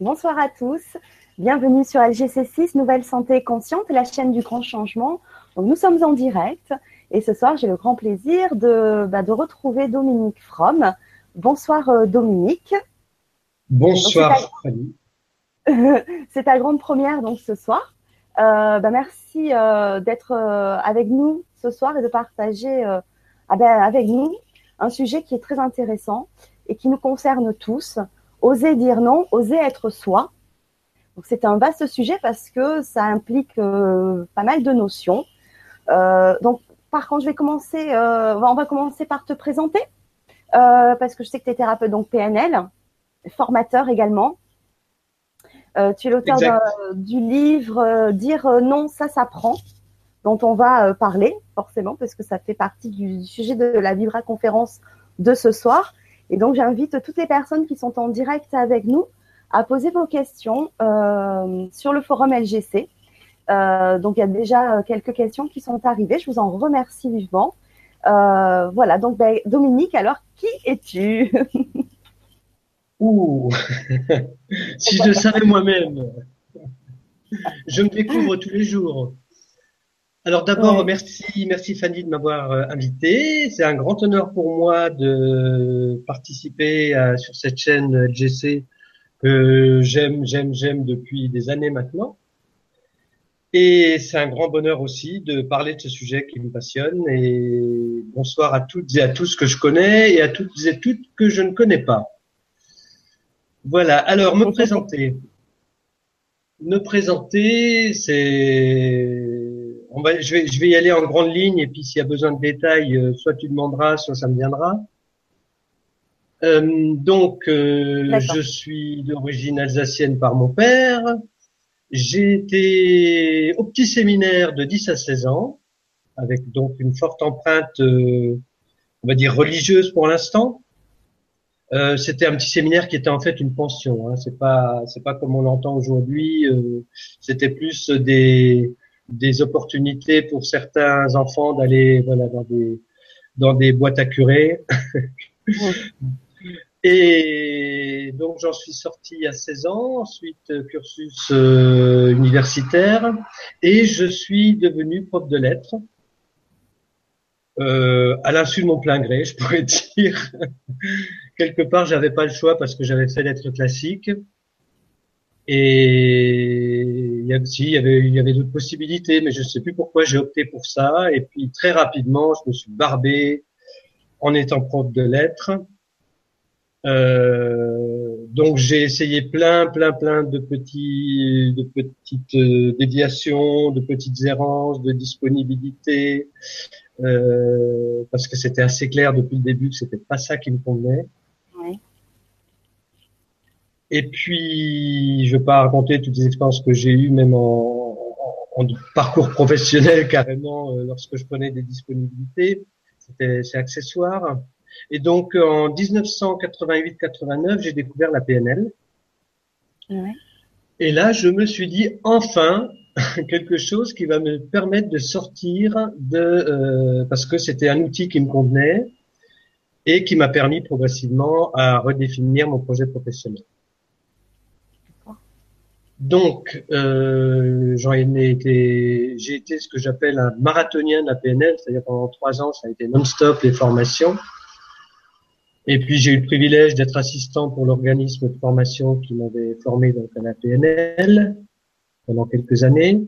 Bonsoir à tous. Bienvenue sur LGC6, Nouvelle Santé Consciente, la chaîne du grand changement. nous sommes en direct et ce soir, j'ai le grand plaisir de, bah, de retrouver Dominique Fromm. Bonsoir euh, Dominique. Bonsoir C'est ta grande première donc ce soir. Euh, bah, merci euh, d'être avec nous ce soir et de partager ah ben, avec nous un sujet qui est très intéressant et qui nous concerne tous. Oser dire non, oser être soi. Donc c'est un vaste sujet parce que ça implique euh, pas mal de notions. Euh, donc par contre, je vais commencer, euh, on va commencer par te présenter parce que je sais que tu es thérapeute donc PNL, formateur également. tu es l'auteur du livre Dire non, ça s'apprend dont on va parler forcément parce que ça fait partie du sujet de la Vibra conférence de ce soir. Et donc, j'invite toutes les personnes qui sont en direct avec nous à poser vos questions euh, sur le forum LGC. Euh, donc, il y a déjà quelques questions qui sont arrivées. Je vous en remercie vivement. Euh, voilà, donc ben, Dominique, alors qui es-tu? Ouh Si je savais moi-même Je me découvre tous les jours. Alors d'abord, merci, merci Fanny de m'avoir euh, invité. C'est un grand honneur pour moi de participer sur cette chaîne LGC que j'aime, j'aime, j'aime depuis des années maintenant. Et c'est un grand bonheur aussi de parler de ce sujet qui me passionne. Et bonsoir à toutes et à tous que je connais et à toutes et toutes que je ne connais pas. Voilà. Alors, me présenter. Me présenter, c'est je, vais, je vais y aller en grande ligne et puis s'il y a besoin de détails, euh, soit tu demanderas, soit ça me viendra. Euh, donc, euh, je suis d'origine alsacienne par mon père. J'ai été au petit séminaire de 10 à 16 ans, avec donc une forte empreinte, on va dire religieuse pour l'instant. c'était un petit séminaire qui était en fait une pension. Hein. C'est pas, c'est pas comme on l'entend aujourd'hui. c'était plus des des opportunités pour certains enfants d'aller voilà dans des dans des boîtes à curés. Et donc j'en suis sorti à 16 ans, ensuite cursus euh, universitaire, et je suis devenu prof de lettres. Euh, à l'insu de mon plein gré, je pourrais dire. Quelque part, j'avais pas le choix parce que j'avais fait lettres classiques. Et y, a, il y avait, y avait d'autres possibilités, mais je ne sais plus pourquoi j'ai opté pour ça. Et puis très rapidement, je me suis barbé en étant prof de lettres. Euh, donc j'ai essayé plein, plein, plein de petits, de petites euh, déviations, de petites errances, de disponibilité, euh, parce que c'était assez clair depuis le début que c'était pas ça qui me convenait. Et puis, je vais pas raconter toutes les expériences que j'ai eues, même en, en, parcours professionnel carrément, euh, lorsque je prenais des disponibilités. C'était c'est accessoire. Et donc, en 1988-89, j'ai découvert la PNL. Ouais. Et là, je me suis dit enfin quelque chose qui va me permettre de sortir de euh, parce que c'était un outil qui me convenait et qui m'a permis progressivement à redéfinir mon projet professionnel. Donc, euh, j'en ai été, j'ai été ce que j'appelle un marathonien de la PNL, c'est-à-dire pendant trois ans, ça a été non-stop les formations. Et puis j'ai eu le privilège d'être assistant pour l'organisme de formation qui m'avait formé donc à la PNL pendant quelques années.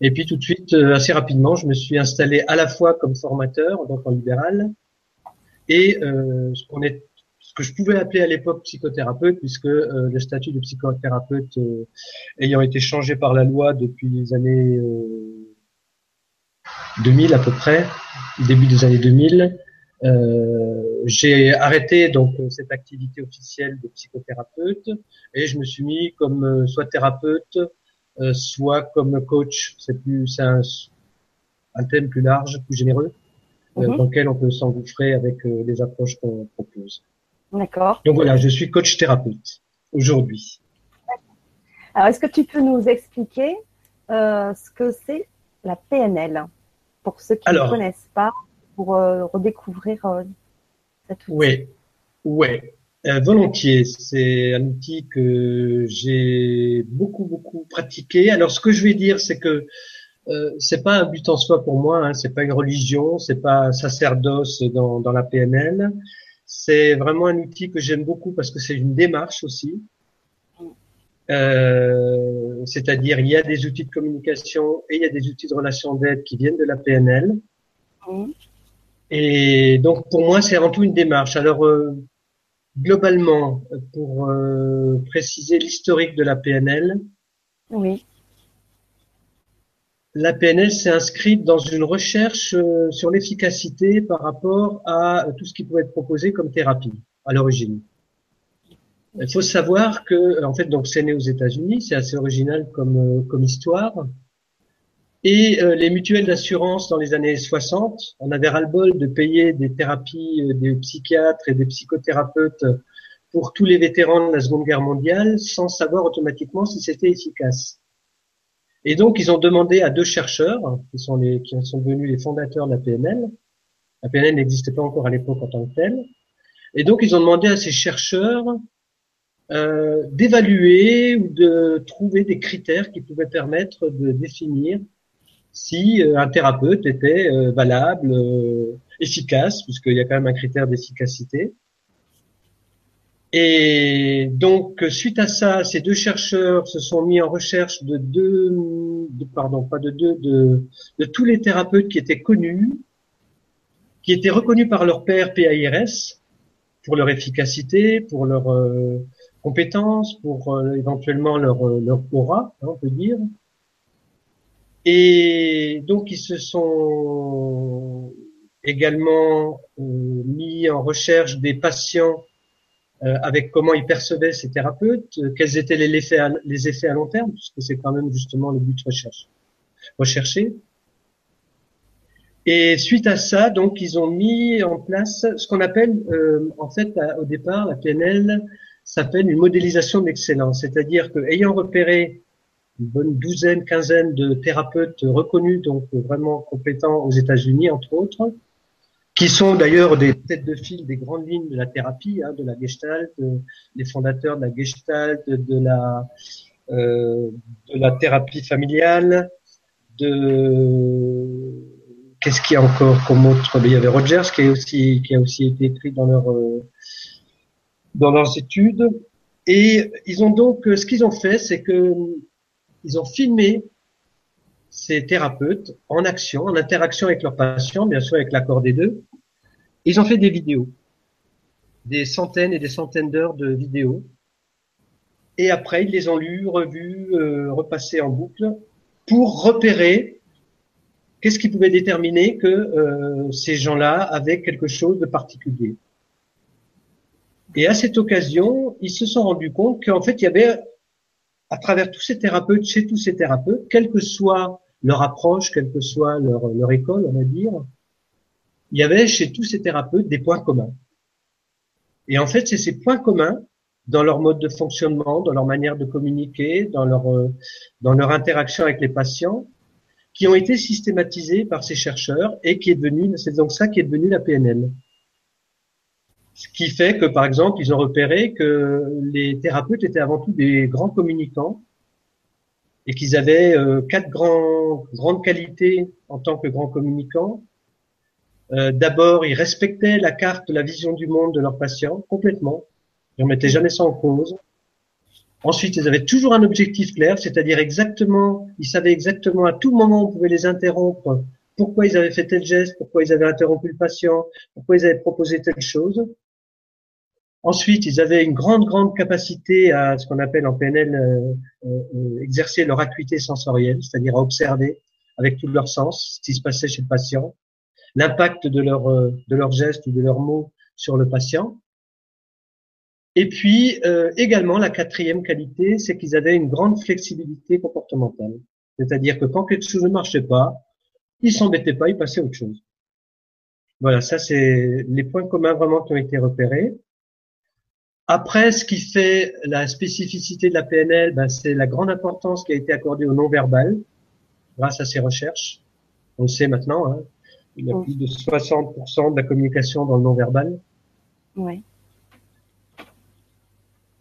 Et puis tout de suite, euh, assez rapidement, je me suis installé à la fois comme formateur, donc en libéral, et euh, ce qu'on est ce que je pouvais appeler à l'époque psychothérapeute, puisque euh, le statut de psychothérapeute euh, ayant été changé par la loi depuis les années 2000 euh, à peu près, début des années 2000, j'ai arrêté donc cette activité officielle de psychothérapeute et je me suis mis comme soit thérapeute, soit comme coach. C'est plus c'est un, un, thème plus large, plus généreux, mhm. dans lequel on peut s'engouffrer avec les approches qu'on propose. D'accord. Donc voilà, je suis coach thérapeute aujourd'hui. Alors, est-ce que tu peux nous expliquer euh, ce que c'est la PNL pour ceux qui ne connaissent pas, pour euh, redécouvrir euh, cette outil? Oui, ouais. euh, Volontiers, c'est un outil que j'ai beaucoup beaucoup pratiqué. Alors ce que je vais dire, c'est que euh, c'est pas un but en soi pour moi, hein, c'est pas une religion, c'est pas un sacerdoce dans, dans la PNL. C'est vraiment un outil que j'aime beaucoup parce que c'est une démarche aussi. Euh, c'est-à-dire il y a des outils de communication et il y a des outils de relation d'aide qui viennent de la PNL. Et donc pour moi c'est avant tout une démarche. Alors euh, globalement, pour euh, préciser l'historique de la PNL, oui. La PNL s'est inscrite dans une recherche euh, sur l'efficacité par rapport à tout ce qui pouvait être proposé comme thérapie à l'origine. Il faut savoir que, en fait, donc c'est né aux États-Unis, c'est assez original comme euh, histoire. Et euh, les mutuelles d'assurance dans les années 60, on avait ras-le-bol de payer des thérapies euh, des psychiatres et des psychothérapeutes pour tous les vétérans de la Seconde Guerre mondiale sans savoir automatiquement si c'était efficace. Et donc, ils ont demandé à deux chercheurs, qui sont, sont devenus les fondateurs de la PNL, la PNL n'existait pas encore à l'époque en tant que telle, et donc ils ont demandé à ces chercheurs euh, d'évaluer ou de trouver des critères qui pouvaient permettre de définir si euh, un thérapeute était euh, valable, efficace, puisqu'il y a quand même un critère d'efficacité. Et donc, suite à ça, ces deux chercheurs se sont mis en recherche de deux, pardon, pas de deux, de, de, tous les thérapeutes qui étaient connus, qui étaient reconnus par leur père PAIRS pour leur efficacité, pour leur compétences, pour éventuellement leur, leur aura, hein, on peut dire, et donc, ils se sont également euh, mis en recherche des patients euh, avec comment ils percevaient ces thérapeutes, euh, quels étaient les effets, à, long terme, puisque c'est quand même justement le but recherche, recherché. Et suite à ça, donc, ils ont mis en place ce qu'on appelle, en fait, au départ, la PNL s'appelle une modélisation d'excellence, c'est-à-dire que ayant repéré une bonne douzaine, quinzaine de thérapeutes reconnus, donc vraiment compétents aux États-Unis, entre autres, qui sont d'ailleurs des têtes de file des grandes lignes de la thérapie, hein, de la Gestalt, les fondateurs de la Gestalt, de la euh, de la thérapie familiale, de qu'est-ce qu'il y a encore comme autre? Il y avait Rogers qui a aussi qui a aussi été écrit dans leur euh, dans leurs études. Et ils ont donc ce qu'ils ont fait, c'est que ils ont filmé ces thérapeutes en action, en interaction avec leurs patients, bien sûr avec l'accord des deux. Ils ont fait des vidéos, des centaines et des centaines d'heures de vidéos. Et après, ils les ont lus, revus, euh, repassés en boucle pour repérer qu'est-ce qui pouvait déterminer que euh, ces gens-là avaient quelque chose de particulier. Et à cette occasion, ils se sont rendus compte qu'en fait, il y avait à travers tous ces thérapeutes, chez tous ces thérapeutes, quelle que soit leur approche, quelle que soit leur, leur école, on va dire, il y avait chez tous ces thérapeutes des points communs. Et en fait, c'est ces points communs dans leur mode de fonctionnement, dans leur manière de communiquer, dans leur euh, interaction avec les patients, qui ont été systématisés par ces chercheurs et qui est devenu, c'est donc ça qui est devenu la PNL. Ce qui fait que, par exemple, ils ont repéré que les thérapeutes étaient avant tout des grands communicants et qu'ils avaient euh, quatre grandes qualités en tant que grands communicants. Euh, D'abord, ils respectaient la carte, la vision du monde de leurs patients complètement. Ils ne mettaient jamais ça en cause. Ensuite, ils avaient toujours un objectif clair, c'est-à-dire exactement, ils savaient exactement à tout moment on pouvait les interrompre, pourquoi ils avaient fait tel geste, pourquoi ils avaient interrompu le patient, pourquoi ils avaient proposé telle chose. Ensuite, ils avaient une grande, grande capacité à ce qu'on appelle en PNL euh, euh, exercer leur acuité sensorielle, c'est-à-dire à observer avec tout leur sens ce qui se passait chez le patient, l'impact de leur euh, de leurs gestes ou de leurs mots sur le patient. Et puis euh, également la quatrième qualité, c'est qu'ils avaient une grande flexibilité comportementale, c'est-à-dire que quand quelque chose ne marchait pas, ils s'embêtaient pas, ils passaient à autre chose. Voilà, ça c'est les points communs vraiment qui ont été repérés. Après, ce qui fait la spécificité de la PNL, ben, c'est la grande importance qui a été accordée au non-verbal grâce à ces recherches. On le sait maintenant, hein, il y a plus de 60% de la communication dans le non-verbal. Ouais.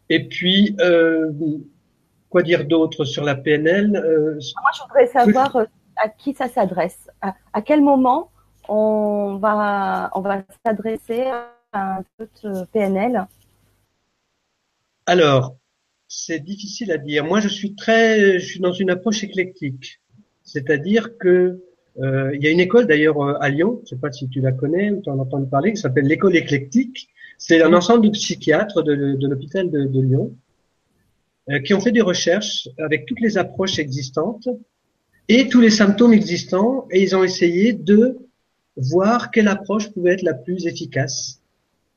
Et puis, euh, quoi dire d'autre sur la PNL euh, Moi, je voudrais savoir euh, à qui ça s'adresse? À, quel moment on va, on va s'adresser à un PNL Alors, c'est difficile à dire. Moi, je suis très, je suis dans une approche éclectique. C'est-à-dire que euh, il y a une école d'ailleurs euh, à Lyon, je ne sais pas si tu la connais ou tu en as entendu parler, qui s'appelle l'école éclectique. C'est un ensemble de psychiatres de, l'hôpital de, Lyon euh, qui ont fait des recherches avec toutes les approches existantes et tous les symptômes existants et ils ont essayé de voir quelle approche pouvait être la plus efficace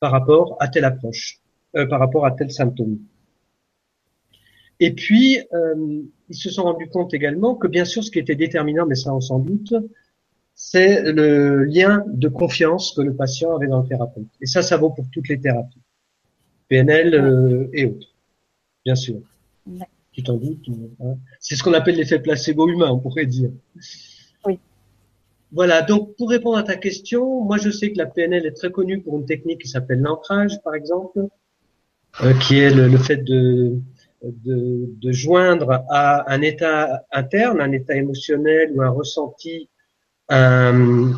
par rapport à telle approche, par rapport à tel symptôme. Et puis, euh, ils se sont rendus compte également que bien sûr, ce qui était déterminant, mais ça on s'en doute, c'est le lien de confiance que le patient avait dans le thérapeute. Et ça, ça vaut pour toutes les thérapies, PNL euh, et autres, bien sûr. Tu t'en doutes hein. C'est ce qu'on appelle l'effet placebo humain, on pourrait dire. Oui. Voilà, donc pour répondre à ta question, moi je sais que la PNL est très connue pour une technique qui s'appelle l'ancrage, par exemple, euh, qui est le fait de de, de, joindre à un état interne, un état émotionnel ou un ressenti, un,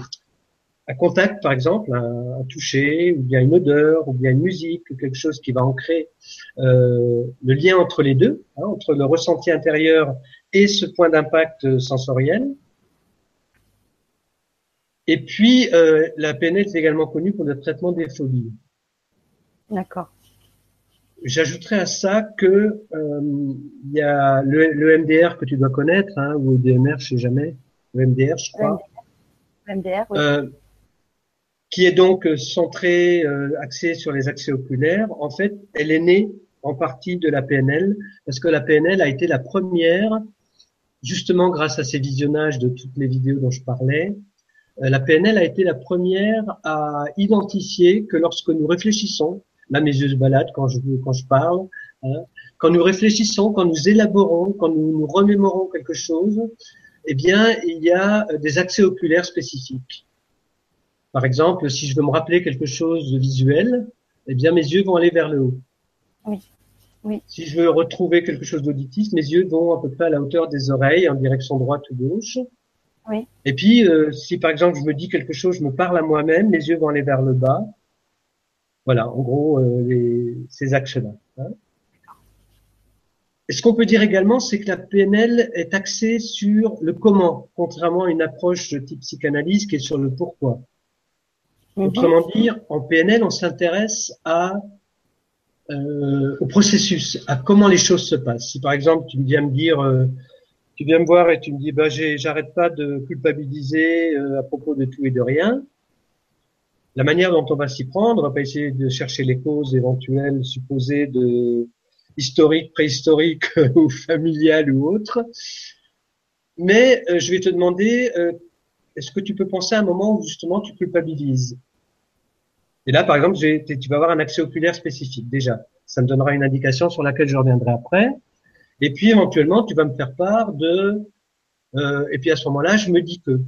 un contact par exemple, un, toucher, ou bien une odeur, ou bien une musique, ou quelque chose qui va ancrer euh, le lien entre les deux, hein, entre le ressenti intérieur et ce point d'impact sensoriel. Et puis, euh, la PNL est également connue pour le traitement des phobies. D'accord. J'ajouterais à ça que euh, il y a le, MDR que tu dois connaître, hein, ou le DMR, je sais jamais, le MDR, je crois. MDR, oui. Euh, qui est donc centré, euh, axé sur les accès oculaires. En fait, elle est née en partie de la PNL, parce que la PNL a été la première, justement grâce à ces visionnages de toutes les vidéos dont je parlais, la PNL a été la première à identifier que lorsque nous réfléchissons, Là, mes yeux se baladent quand je, quand je parle. Hein. Quand nous réfléchissons, quand nous élaborons, quand nous nous remémorons quelque chose, eh bien, il y a euh, des accès oculaires spécifiques. Par exemple, si je veux me rappeler quelque chose de visuel, eh bien, mes yeux vont aller vers le haut. Oui. Oui. Si je veux retrouver quelque chose d'auditif, mes yeux vont à peu près à la hauteur des oreilles, en direction droite ou gauche. Oui. Et puis, euh, si par exemple je me dis quelque chose, je me parle à moi-même, mes yeux vont aller vers le bas. Voilà, en gros, euh, ces axes-là. Hein. Et ce qu'on peut dire également, c'est que la PNL est axée sur le comment, contrairement à une approche de type psychanalyse qui est sur le pourquoi. Mhm. Autrement dire, en PNL, on s'intéresse à euh, au processus, à comment les choses se passent. Si par exemple tu viens me dire, euh, tu viens me voir et tu me dis, bah j'arrête pas de culpabiliser à propos de tout et de rien, la manière dont on va s'y prendre, on va pas essayer de chercher les causes éventuelles supposées de historiques, préhistoriques ou familiales ou autres. Mais euh, je vais te demander, euh, est-ce que tu peux penser à un moment où justement tu culpabilises? Et là, par exemple, tu vas avoir un accès oculaire spécifique déjà. Ça me donnera une indication sur laquelle je reviendrai après. Et puis éventuellement, tu vas me faire part de... Euh, et puis à ce moment-là, je me dis que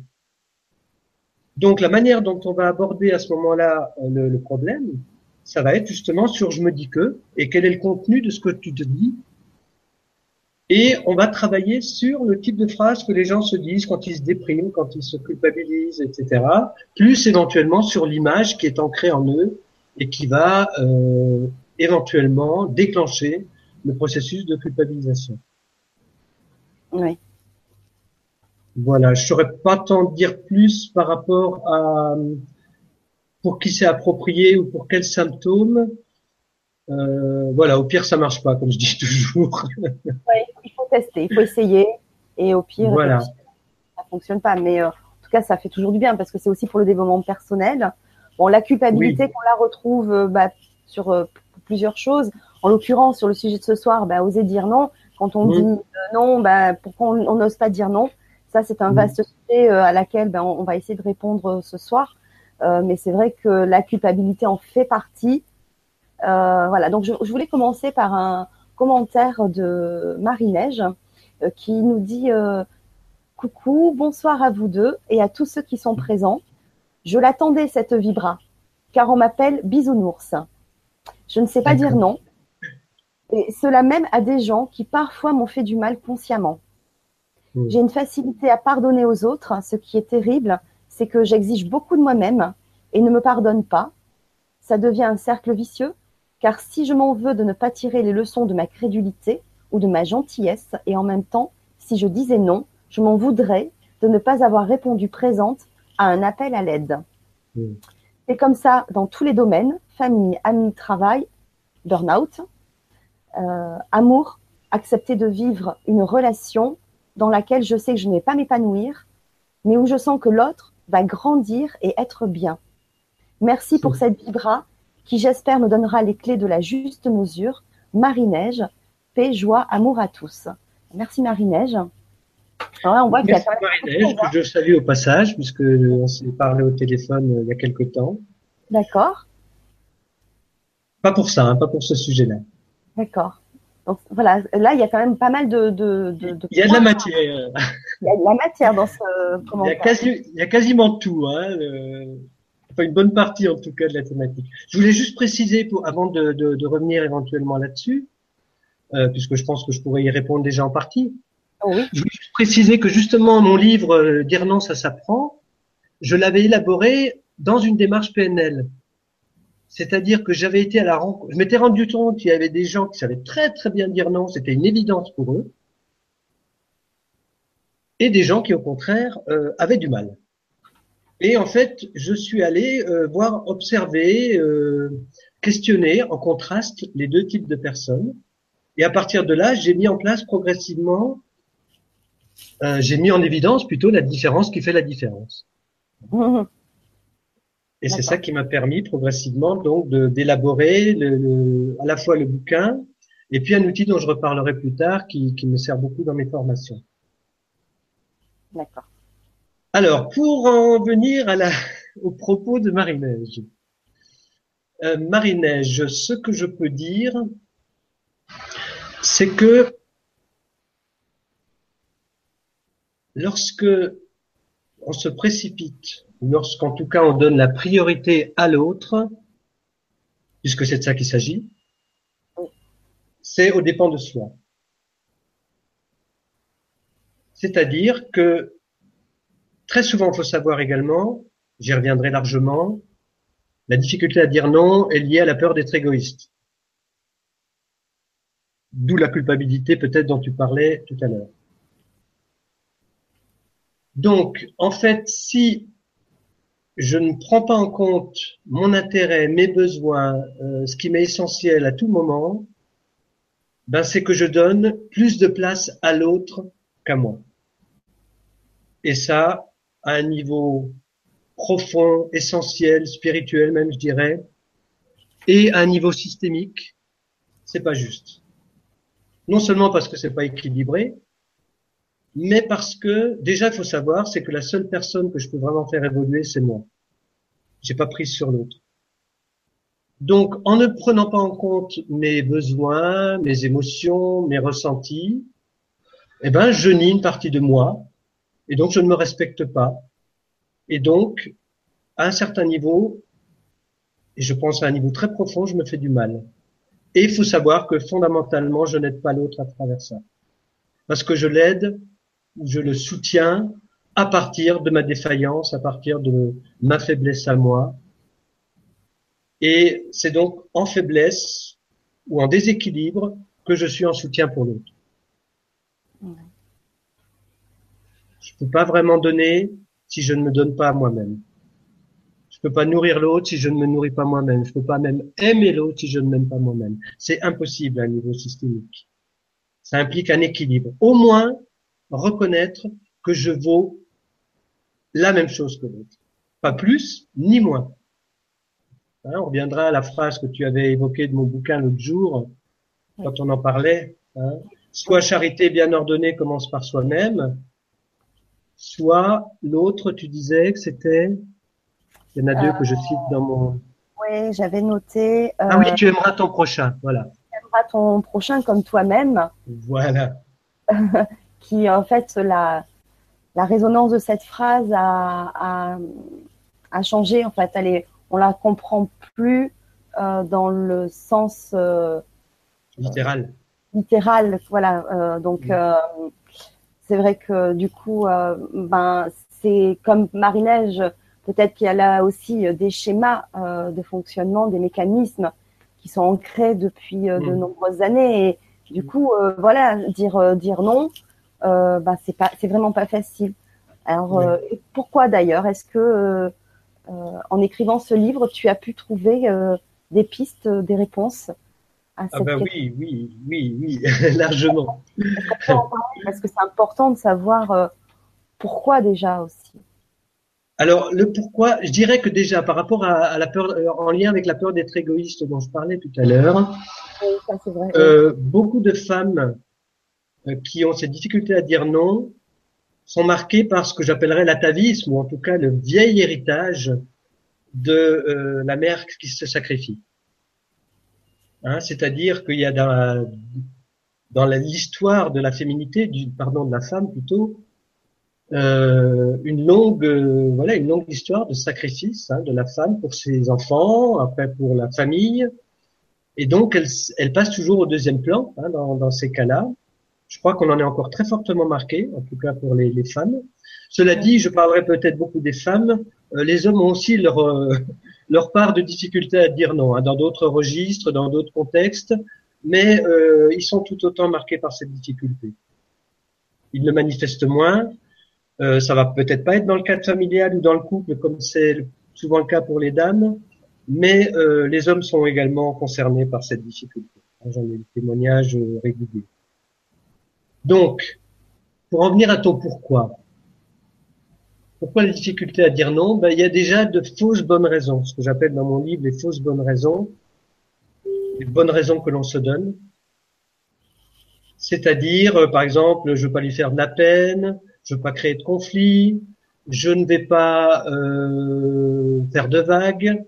donc la manière dont on va aborder à ce moment-là euh, le, problème, ça va être justement sur je me dis que et quel est le contenu de ce que tu te dis. Et on va travailler sur le type de phrase que les gens se disent quand ils se dépriment, quand ils se culpabilisent, etc. Plus éventuellement sur l'image qui est ancrée en eux et qui va euh, éventuellement déclencher le processus de culpabilisation. Oui. Voilà, je saurais pas t'en dire plus par rapport à pour qui c'est approprié ou pour quels symptômes. Euh, voilà, au pire ça marche pas, comme je dis toujours. oui, il faut tester, il faut essayer, et au pire, voilà. ça fonctionne pas. Mais euh, en tout cas, ça fait toujours du bien parce que c'est aussi pour le développement personnel. Bon, la culpabilité qu'on la retrouve euh, bah, sur euh, plusieurs choses. En l'occurrence, sur le sujet de ce soir, bah, oser dire non. Quand on dit non, bah, pourquoi on n'ose pas dire non? Ça, c'est un vaste sujet euh, à laquelle ben, on, va essayer de répondre euh, ce soir. Euh, mais c'est vrai que la culpabilité en fait partie. voilà, donc je, voulais commencer par un commentaire de Marie-Neige qui nous dit Coucou, bonsoir à vous deux et à tous ceux qui sont présents. Je l'attendais cette vibra, car on m'appelle Bisounours. Je ne sais pas dire non. Et cela même à des gens qui parfois m'ont fait du mal consciemment. Mm. J'ai une facilité à pardonner aux autres. Ce qui est terrible, c'est que j'exige beaucoup de moi-même et ne me pardonne pas. Ça devient un cercle vicieux, car si je m'en veux de ne pas tirer les leçons de ma crédulité ou de ma gentillesse, et en même temps, si je disais non, je m'en voudrais de ne pas avoir répondu présente à un appel à l'aide. Mm. C'est comme ça dans tous les domaines, famille, amis, travail, burn-out, euh, amour, accepter de vivre une relation dans laquelle je sais que je ne vais pas m'épanouir, mais où je sens que l'autre va grandir et être bien. Merci pour cette vibra qui, j'espère, me donnera les clés de la juste mesure. Marie-Neige, paix, joie, amour à tous. Merci Marie-Neige. Alors là, on voit même Marie-Neige, que je salue au passage, puisque on s'est parlé au téléphone euh, il y a quelque temps. D'accord. Pas pour ça, hein, pas pour ce sujet-là. D'accord. Donc voilà, là, il y a quand même pas mal de. de, de, de il y a de la matière. Il y a de la matière dans ce commentaire. Il y a, quasi, il y a quasiment tout. Hein, le, enfin, une bonne partie, en tout cas, de la thématique. Je voulais juste préciser, pour, avant de, de, de revenir éventuellement là-dessus, euh, puisque je pense que je pourrais y répondre déjà en partie. Oh oui. Je voulais juste préciser que justement, mon livre euh, Dire non, ça s'apprend, je l'avais élaboré dans une démarche PNL. C'est-à-dire que j'avais été à la rencontre, je m'étais rendu compte qu'il y avait des gens qui savaient très très bien dire non, c'était une évidence pour eux, et des gens qui au contraire euh, avaient du mal. Et en fait, je suis allé euh, voir, observer, euh, questionner en contraste les deux types de personnes. Et à partir de là, j'ai mis en place progressivement, j'ai mis en évidence plutôt la différence qui fait la différence. Et c'est ça qui m'a permis progressivement donc d'élaborer le, le, à la fois le bouquin et puis un outil dont je reparlerai plus tard qui, qui me sert beaucoup dans mes formations. D'accord. Alors, pour en venir à la, au propos de Marie-Neige. Euh, Marie-Neige, ce que je peux dire, c'est que lorsque on se précipite, ou lorsqu'en tout cas on donne la priorité à l'autre, puisque c'est de ça qu'il s'agit, c'est au dépend de soi. C'est-à-dire que très souvent, il faut savoir également, j'y reviendrai largement, la difficulté à dire non est liée à la peur d'être égoïste. D'où la culpabilité peut-être dont tu parlais tout à l'heure. Donc, en fait, si je ne prends pas en compte mon intérêt, mes besoins, euh, ce qui m'est essentiel à tout moment, ben c'est que je donne plus de place à l'autre qu'à moi. Et ça, à un niveau profond, essentiel, spirituel même, je dirais, et à un niveau systémique, c'est pas juste. Non seulement parce que c'est pas équilibré, mais parce que déjà il faut savoir, c'est que la seule personne que je peux vraiment faire évoluer, c'est moi. J'ai pas prise sur l'autre. Donc, en ne prenant pas en compte mes besoins, mes émotions, mes ressentis, eh ben, je nie une partie de moi, et donc je ne me respecte pas. Et donc, à un certain niveau, et je pense à un niveau très profond, je me fais du mal. Et il faut savoir que fondamentalement, je n'aide pas l'autre à travers ça. Parce que je l'aide je le soutiens à partir de ma défaillance, à partir de ma faiblesse à moi. Et c'est donc en faiblesse ou en déséquilibre que je suis en soutien pour l'autre. Je ne peux pas vraiment donner si je ne me donne pas à moi-même. Je ne peux pas nourrir l'autre si je ne me nourris pas moi-même. Je ne peux pas même aimer l'autre si je ne m'aime pas moi-même. C'est impossible à un niveau systémique. Ça implique un équilibre. Au moins, reconnaître que je vaux la même chose que l'autre. Pas plus, ni moins. Hein, on reviendra à la phrase que tu avais évoquée de mon bouquin l'autre jour, quand on en parlait. Hein. Soit charité bien ordonnée commence par soi-même, soit l'autre, tu disais que c'était, il y en a deux que je cite dans mon... Oui, j'avais noté. Euh, ah oui, tu aimeras ton prochain, voilà. Tu aimeras ton prochain comme toi-même. Voilà. qui en fait la, la résonance de cette phrase a, a, a changé en fait. Elle est, on la comprend plus euh, dans le sens euh, littéral. littéral, voilà. donc c'est vrai que du coup, ben c'est comme Marie-Neige, peut-être qu'il y a là aussi des schémas de fonctionnement, des mécanismes qui sont ancrés depuis de mm. nombreuses années. Et du coup, voilà, dire dire non, ben c'est pas, c'est vraiment pas facile. Alors, pourquoi d'ailleurs? Est-ce que euh, en écrivant ce livre, tu as pu trouver euh, des pistes, euh, des réponses à ah ben oui, oui, oui, oui, largement. Parce que c'est important de savoir pourquoi déjà aussi. Alors le pourquoi, je dirais que déjà par rapport à, la peur, en lien avec la peur d'être égoïste dont je parlais tout à l'heure, beaucoup de femmes qui ont cette difficulté à dire non sont marqués par ce que j'appellerais l'atavisme, ou en tout cas le vieil héritage de euh, la mère qui se sacrifie. Hein, C'est-à-dire qu'il y a dans, dans l'histoire de la féminité, du, pardon, de la femme plutôt, euh, une longue, euh, voilà, une longue histoire de sacrifice hein, de la femme pour ses enfants, après pour la famille, et donc elle, elle passe toujours au deuxième plan hein, dans, dans ces cas-là. Je crois qu'on en est encore très fortement marqué, en tout cas pour les, les femmes. Cela dit, je parlerai peut-être beaucoup des femmes. Euh, les hommes ont aussi leur, euh, leur part de difficulté à dire non, hein, dans d'autres registres, dans d'autres contextes, mais euh, ils sont tout autant marqués par cette difficulté. Ils le manifestent moins. Euh, ça va peut-être pas être dans le cadre familial ou dans le couple, comme c'est souvent le cas pour les dames, mais les hommes sont également concernés par cette difficulté. J'en ai des témoignages réguliers. Donc, pour en venir à ton pourquoi, pourquoi la difficulté à dire non ben, Il y a déjà de fausses bonnes raisons, ce que j'appelle dans mon livre les fausses bonnes raisons, les bonnes raisons que l'on se donne. C'est-à-dire, euh, par exemple, je ne veux pas lui faire de la peine, je ne veux pas créer de conflit, je ne vais pas euh, faire de vagues,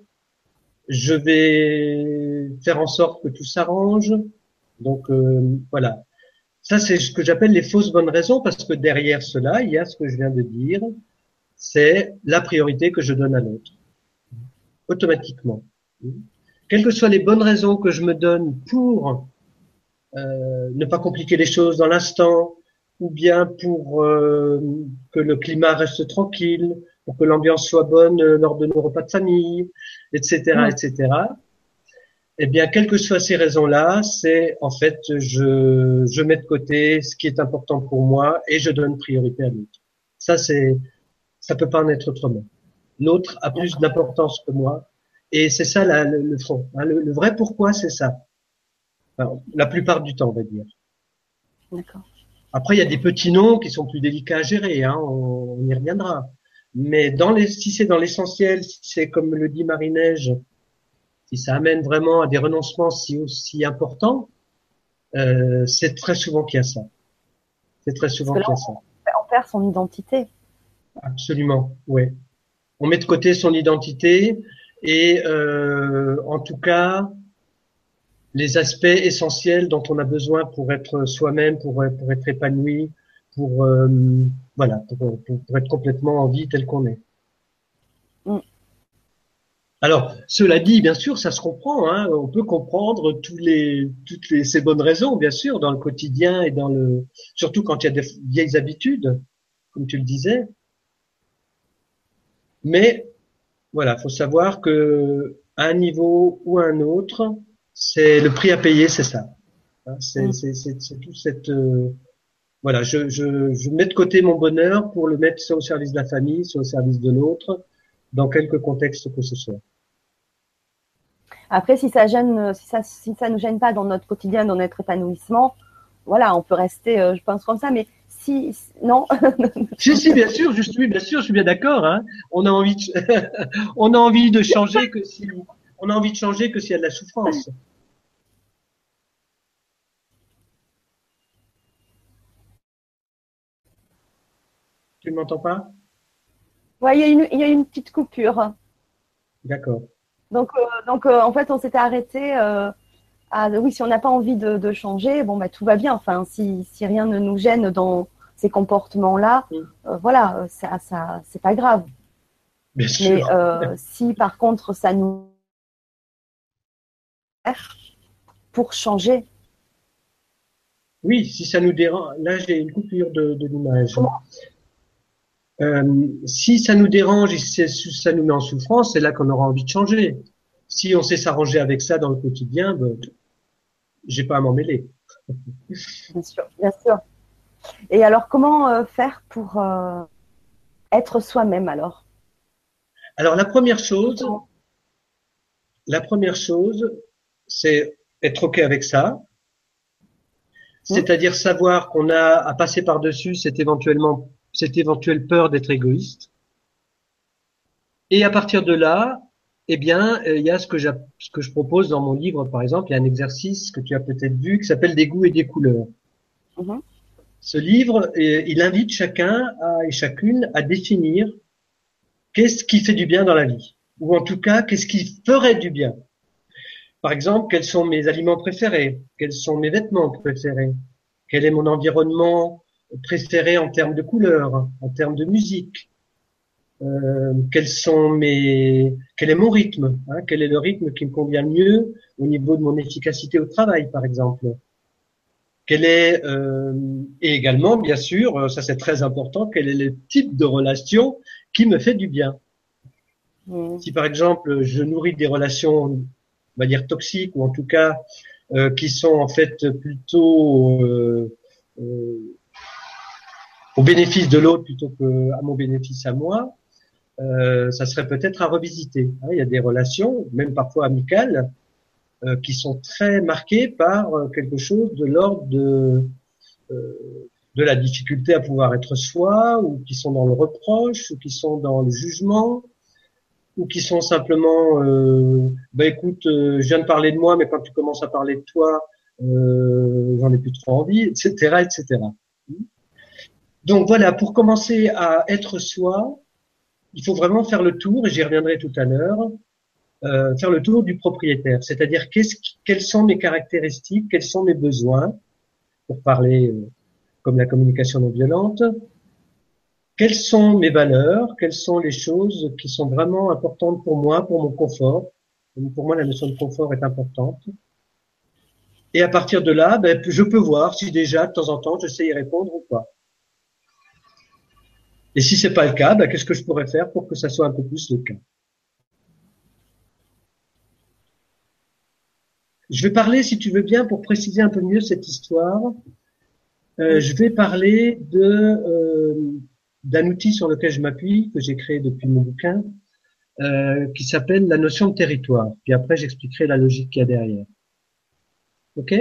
je vais faire en sorte que tout s'arrange. Donc euh, voilà, ça, c'est ce que j'appelle les fausses bonnes raisons, parce que derrière cela, il y a ce que je viens de dire, c'est la priorité que je donne à l'autre, automatiquement. Quelles que soient les bonnes raisons que je me donne pour euh, ne pas compliquer les choses dans l'instant, ou bien pour euh, que le climat reste tranquille, pour que l'ambiance soit bonne lors de nos repas de famille, etc., etc eh bien, quelles que soient ces raisons-là, c'est en fait, je, je mets de côté ce qui est important pour moi et je donne priorité à l'autre. Ça, c'est, ça peut pas en être autrement. L'autre a plus d'importance que moi et c'est ça le, fond. Hein. le, vrai pourquoi, c'est ça. la plupart du temps, on va dire. D'accord. Après, il y a des petits noms qui sont plus délicats à gérer. Hein, on, y reviendra. Mais dans les, si c'est dans l'essentiel, si c'est comme le dit Marie-Neige, si ça amène vraiment à des renoncements si aussi importants, euh, c'est très souvent qu'il y a ça. C'est très souvent qu'il y a ça. On perd son identité. Absolument, oui. On met de côté son identité et euh, en tout cas les aspects essentiels dont on a besoin pour être soi-même, pour, pour être épanoui, pour euh, voilà, pour, pour, être complètement en vie tel qu'on est. Alors, cela dit, bien sûr, ça se comprend. Hein. On peut comprendre tous les, toutes les, ces bonnes raisons, bien sûr, dans le quotidien et dans le, surtout quand il y a des vieilles habitudes, comme tu le disais. Mais voilà, faut savoir que à un niveau ou à un autre, c'est le prix à payer, c'est ça. Hein, mm. C'est tout cette euh, voilà, je, je, je mets de côté mon bonheur pour le mettre soit au service de la famille, soit au service de l'autre, dans quelque contexte que ce soit. Après, si ça gêne, si ça, si ça nous gêne pas dans notre quotidien, dans notre épanouissement, voilà, on peut rester, euh, je pense comme ça. Mais si, non. si, si, bien sûr, je suis, bien sûr, je suis bien d'accord. Hein. On a envie, de, on a envie de changer que si, on a envie de changer que s'il y a de la souffrance. Tu ne m'entends pas? Oui, il, il y a une petite coupure. D'accord. Donc, euh, donc euh, en fait, on s'était arrêté euh, à oui, si on n'a pas envie de, de, changer, bon bah tout va bien. Enfin, si, si rien ne nous gêne dans ces comportements-là, mm. voilà, ça, ça c'est pas grave. Bien. Mais si par contre ça nous pour changer, Oui, si ça nous dérange. Là, j'ai une coupure de, de l'image. Euh, si ça nous dérange et si ça nous met en souffrance, c'est là qu'on aura envie de changer. Si on sait s'arranger avec ça dans le quotidien, ben, j'ai pas à m'en mêler. Bien sûr, bien sûr. Et alors, comment euh, faire pour euh, être soi-même alors? Alors, la première chose, la première chose, c'est être ok avec ça. C'est-à-dire savoir qu'on a à passer par-dessus cette éventuellement, cette éventuelle peur d'être égoïste. Et à partir de là, eh bien, il y a ce que, ce que je propose dans mon livre, par exemple, il y a un exercice que tu as peut-être vu qui s'appelle des goûts et des couleurs. Mm-hmm. Ce livre, il invite chacun et chacune à définir qu'est-ce qui fait du bien dans la vie, ou en tout cas, qu'est-ce qui ferait du bien. Par exemple, quels sont mes aliments préférés? Quels sont mes vêtements préférés? Quel est mon environnement? Préféré en termes de couleurs, en termes de musique. Euh, quels sont mes, quel est mon rythme hein Quel est le rythme qui me convient mieux au niveau de mon efficacité au travail, par exemple? Quel est euh, et également, bien sûr, ça c'est très important, quel est le type de relation qui me fait du bien? Mmh. Si par exemple je nourris des relations on va dire toxiques ou en tout cas euh, qui sont en fait plutôt euh, euh, au bénéfice de l'autre plutôt que à mon bénéfice à moi, euh, ça serait peut-être à revisiter. Hein, il y a des relations, même parfois amicales, euh, qui sont très marquées par euh, quelque chose de l'ordre de de la difficulté à pouvoir être soi, ou qui sont dans le reproche, ou qui sont dans le jugement, ou qui sont simplement, euh, bah écoute, euh, je viens de parler de moi, mais quand tu commences à parler de toi, euh, j'en ai plus trop envie, etc., etc. Donc voilà, pour commencer à être soi, il faut vraiment faire le tour, et j'y reviendrai tout à l'heure, euh, faire le tour du propriétaire, c'est-à-dire qu'est-ce, quelles sont mes caractéristiques, quels sont mes besoins, pour parler euh, comme la communication non violente, quelles sont mes valeurs, quelles sont les choses qui sont vraiment importantes pour moi, pour mon confort. Pour moi, la notion de confort est importante. Et à partir de là, ben, je peux voir si déjà, de temps en temps, je sais y répondre ou pas. Et si c'est pas le cas, ben, qu'est-ce que je pourrais faire pour que ça soit un peu plus le cas? Je vais parler, si tu veux bien, pour préciser un peu mieux cette histoire. Euh, je vais parler de euh, d'un outil sur lequel je m'appuie, que j'ai créé depuis mon bouquin, euh, qui s'appelle la notion de territoire. Puis après, j'expliquerai la logique qu'il y a derrière. OK?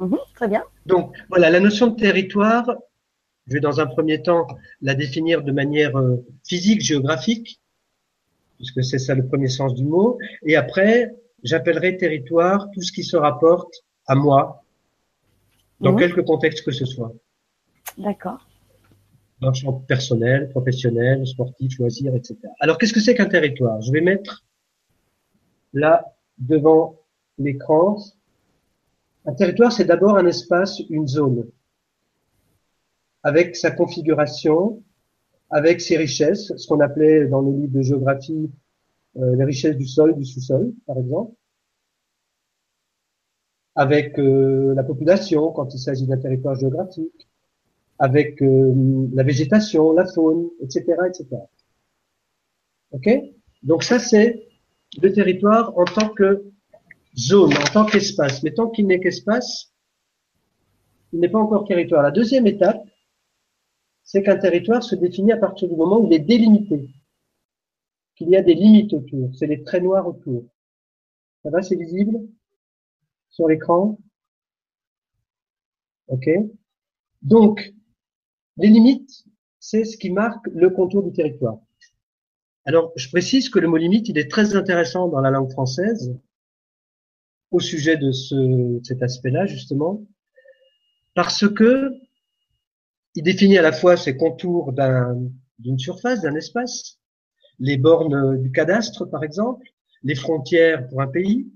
Mhm, Très bien. Donc, voilà, la notion de territoire, je vais dans un premier temps la définir de manière euh, physique, géographique, puisque c'est ça le premier sens du mot. Et après, j'appellerai territoire tout ce qui se rapporte à moi, dans mhm. quelque contexte que ce soit. D'accord dans le champ personnel, professionnel, sportif, loisir, etc. Alors, qu'est-ce que c'est qu'un territoire? Je vais mettre là, devant l'écran, un territoire, c'est d'abord un espace, une zone, avec sa configuration, avec ses richesses, ce qu'on appelait dans le livre de géographie euh, les richesses du sol, du sous-sol, par exemple, avec euh, la population quand il s'agit d'un territoire géographique, avec euh, la végétation, la faune, etc., etc. Ok? Donc ça, c'est le territoire en tant que zone, en tant qu'espace. Mais tant qu'il n'est qu'espace, il n'est pas encore territoire. La deuxième étape, c'est qu'un territoire se définit à partir du moment où il est délimité, qu'il y a des limites autour. C'est les traits noirs autour. Ça va, c'est visible sur l'écran? Ok Donc, les limites, c'est ce qui marque le contour du territoire. Alors, je précise que le mot limite, il est très intéressant dans la langue française au sujet de, ce, cet aspect-là, justement, parce que il définit à la fois ces contours d'une surface, d'un espace, les bornes du cadastre, par exemple, les frontières pour un pays,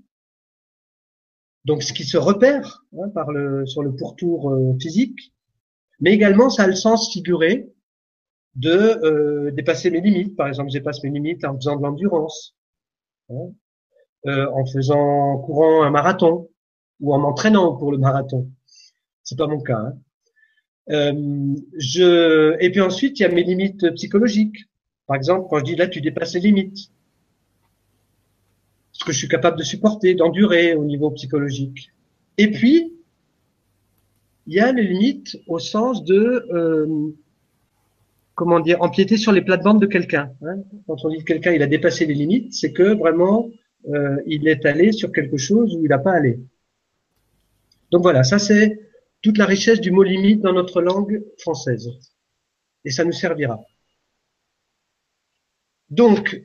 donc ce qui se repère hein, sur le pourtour euh, physique, mais également ça a le sens figuré de euh, dépasser mes limites. Par exemple, je dépasse mes limites en faisant de l'endurance, hein, euh, en faisant courant un marathon ou en m'entraînant pour le marathon. C'est pas mon cas. Hein. Euh, et puis ensuite il y a mes limites psychologiques. Par exemple, quand je dis là tu dépasses les limites, ce que je suis capable de supporter, d'endurer au niveau psychologique. Et puis il y a les limites au sens de euh, comment dire empiéter sur les plates-bandes de quelqu'un. Hein. Quand on dit que quelqu'un il a dépassé les limites, c'est que vraiment euh, il est allé sur quelque chose où il n'a pas allé. Donc voilà, ça c'est toute la richesse du mot limite dans notre langue française. Et ça nous servira. Donc,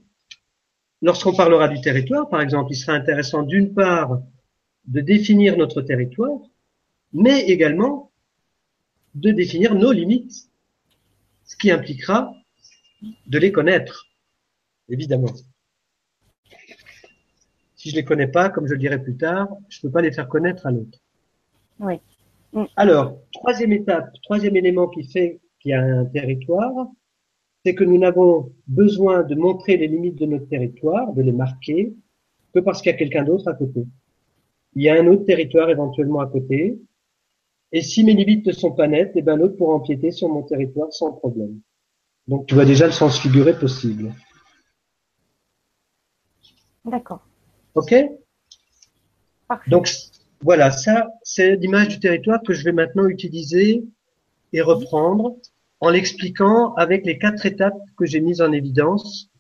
lorsqu'on parlera du territoire, par exemple, il sera intéressant d'une part de définir notre territoire, mais également de définir nos limites, ce qui impliquera de les connaître, évidemment. Si je les connais pas, comme je le dirai plus tard, je ne peux pas les faire connaître à l'autre. Oui. Alors, troisième étape, troisième élément qui fait qu'il y a un territoire, c'est que nous n'avons besoin de montrer les limites de notre territoire, de les marquer, que parce qu'il y a quelqu'un d'autre à côté. Il y a un autre territoire éventuellement à côté, et si mes limites ne sont pas nettes, eh ben l'autre pourra empiéter sur mon territoire sans problème. Donc tu vois déjà le sens figuré possible. D'accord. Ok? Parfait. Donc voilà, ça, c'est l'image du territoire que je vais maintenant utiliser et reprendre en l'expliquant avec les quatre étapes que j'ai mises en évidence,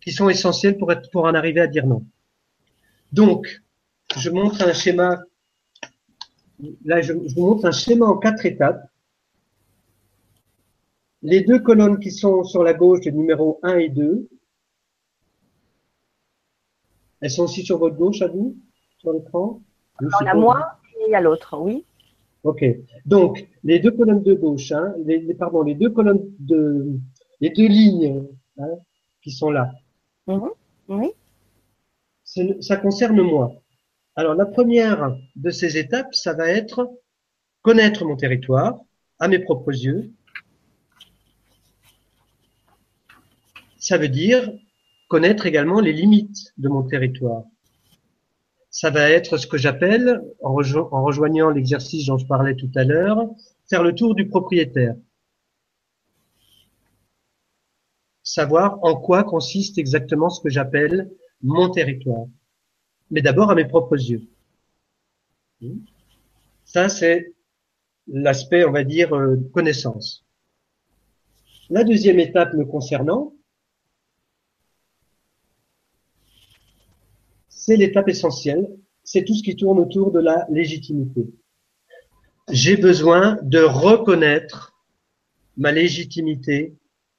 qui sont essentielles pour, pour en arriver à dire non. Donc, je montre un schéma. Là, je, je vous montre un schéma en quatre étapes. Les deux colonnes qui sont sur la gauche, les numéros 1 et 2, elles sont aussi sur votre gauche à vous sur l'écran Il y a moi et il y a l'autre, oui. Ok. Donc, les deux colonnes de gauche, hein, les, pardon, les deux colonnes de, les deux lignes hein, qui sont là. Mhm. Oui. Ça concerne moi. Alors, la première de ces étapes, ça va être connaître mon territoire à mes propres yeux. Ça veut dire connaître également les limites de mon territoire ça va être ce que j'appelle, en, rejoignant l'exercice dont je parlais tout à l'heure, faire le tour du propriétaire. Savoir en quoi consiste exactement ce que j'appelle mon territoire. Mais d'abord à mes propres yeux. Ça, c'est l'aspect, on va dire, euh, connaissance. La deuxième étape me concernant, c'est l'étape essentielle, c'est tout ce qui tourne autour de la légitimité. J'ai besoin de reconnaître ma légitimité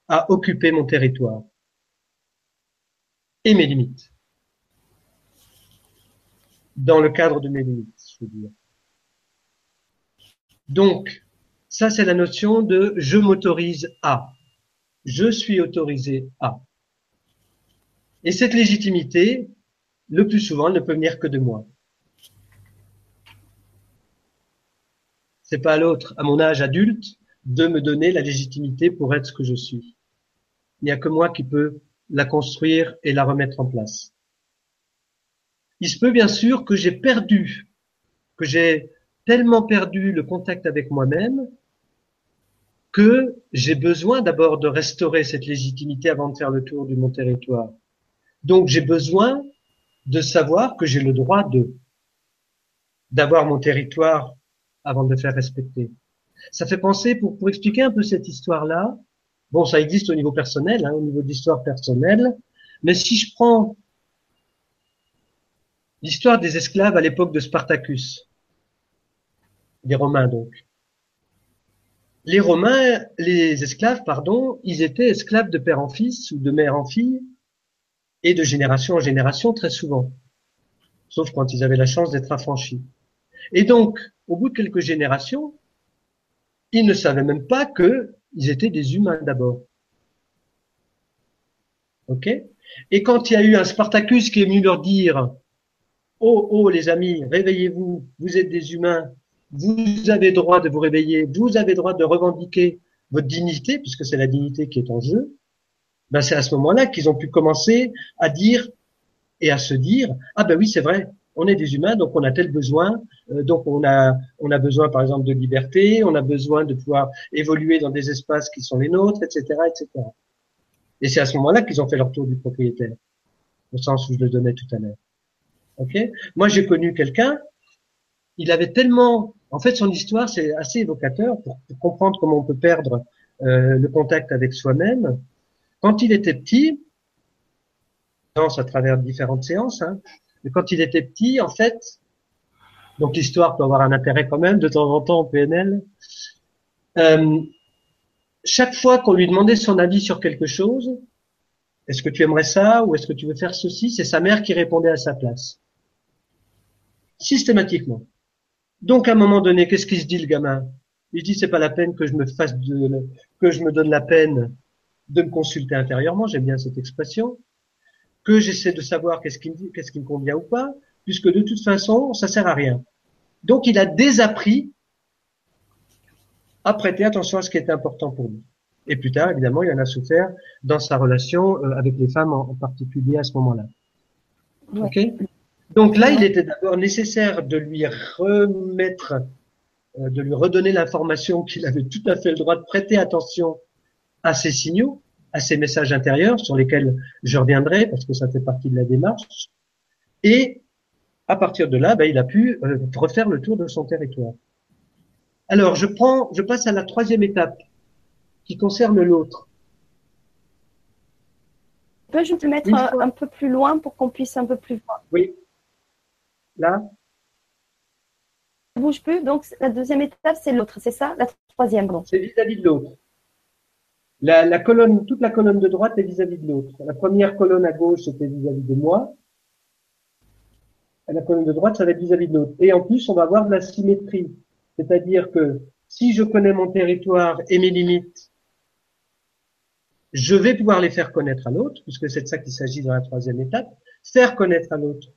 à occuper mon territoire et mes limites. Dans le cadre de mes limites, je veux dire. Donc, ça c'est la notion de je m'autorise à. Je suis autorisé à. Et cette légitimité, le plus souvent, ne peut venir que de moi. C'est pas à l'autre, à mon âge adulte, de me donner la légitimité pour être ce que je suis. Il n'y a que moi qui peux la construire et la remettre en place. Il se peut bien sûr que j'ai perdu, que j'ai tellement perdu le contact avec moi-même que j'ai besoin d'abord de restaurer cette légitimité avant de faire le tour de mon territoire. Donc j'ai besoin de savoir que j'ai le droit de d'avoir mon territoire avant de le faire respecter. Ça fait penser, pour, pour expliquer un peu cette histoire-là, bon, ça existe au niveau personnel, hein, au niveau d'histoire personnelle, mais si je prends l'histoire des esclaves à l'époque de Spartacus, des Romains donc. Les Romains, les esclaves, pardon, ils étaient esclaves de père en fils ou de mère en fille, et de génération en génération très souvent, sauf quand ils avaient la chance d'être affranchis. Et donc, au bout de quelques générations, ils ne savaient même pas qu'ils étaient des humains d'abord. Ok? Et quand il y a eu un Spartacus qui est venu leur dire Oh, oh, les amis, réveillez-vous, vous êtes des humains, vous avez droit de vous réveiller, vous avez droit de revendiquer votre dignité, puisque c'est la dignité qui est en jeu, ben c'est à ce moment-là qu'ils ont pu commencer à dire et à se dire ah ben oui c'est vrai On est des humains, donc on a tel besoin. Euh, donc on a, on a besoin, par exemple, de liberté. On a besoin de pouvoir évoluer dans des espaces qui sont les nôtres, etc., etc. Et c'est à ce moment-là qu'ils ont fait leur tour du propriétaire, au sens où je le donnais tout à l'heure. Ok? Moi, j'ai connu quelqu'un. Il avait tellement, en fait, son histoire, c'est assez évocateur pour, comprendre comment on peut perdre euh, le contact avec soi-même. Quand il était petit, à travers différentes séances, hein, mais quand il était petit, en fait, donc l'histoire peut avoir un intérêt quand même de temps en temps en PNL. Euh, chaque fois qu'on lui demandait son avis sur quelque chose, est-ce que tu aimerais ça ou est-ce que tu veux faire ceci, c'est sa mère qui répondait à sa place. Systématiquement. Donc à un moment donné, qu'est-ce qu'il se dit le gamin? Il dit c'est pas la peine que je me fasse de, que je me donne la peine de me consulter intérieurement, j'aime bien cette expression, que j'essaie de savoir qu'est-ce qui me qu'est-ce qui me convient ou pas, puisque de toute façon, ça sert à rien. Donc il a désappris à prêter attention à ce qui était important pour lui. Et plus tard, évidemment, il en a souffert dans sa relation euh, avec les femmes en, particulier à ce moment-là. Ok? Donc là, il était d'abord nécessaire de lui remettre, euh, de lui redonner l'information qu'il avait tout à fait le droit de prêter attention à ces signaux, à ces messages intérieurs sur lesquels je reviendrai parce que ça fait partie de la démarche. Et à partir de là, ben, il a pu euh, refaire le tour de son territoire. Alors, je prends, je passe à la troisième étape qui concerne l'autre. Peux-je te mettre un, peu plus loin pour qu'on puisse un peu plus voir? Oui. Là Ne bouge plus. Donc, la deuxième étape, c'est l'autre, c'est ça? La troisième, C'est vis-à-vis de l'autre. La, colonne, toute la colonne de droite est vis-à-vis de l'autre. La première colonne à gauche, c'était vis-à-vis de moi. la colonne de droite, ça va être vis-à-vis de l'autre. Et en plus, on va avoir de la symétrie. C'est-à-dire que si je connais mon territoire et mes limites, je vais pouvoir les faire connaître à l'autre, puisque c'est de ça qu'il s'agit dans la troisième étape, faire connaître à l'autre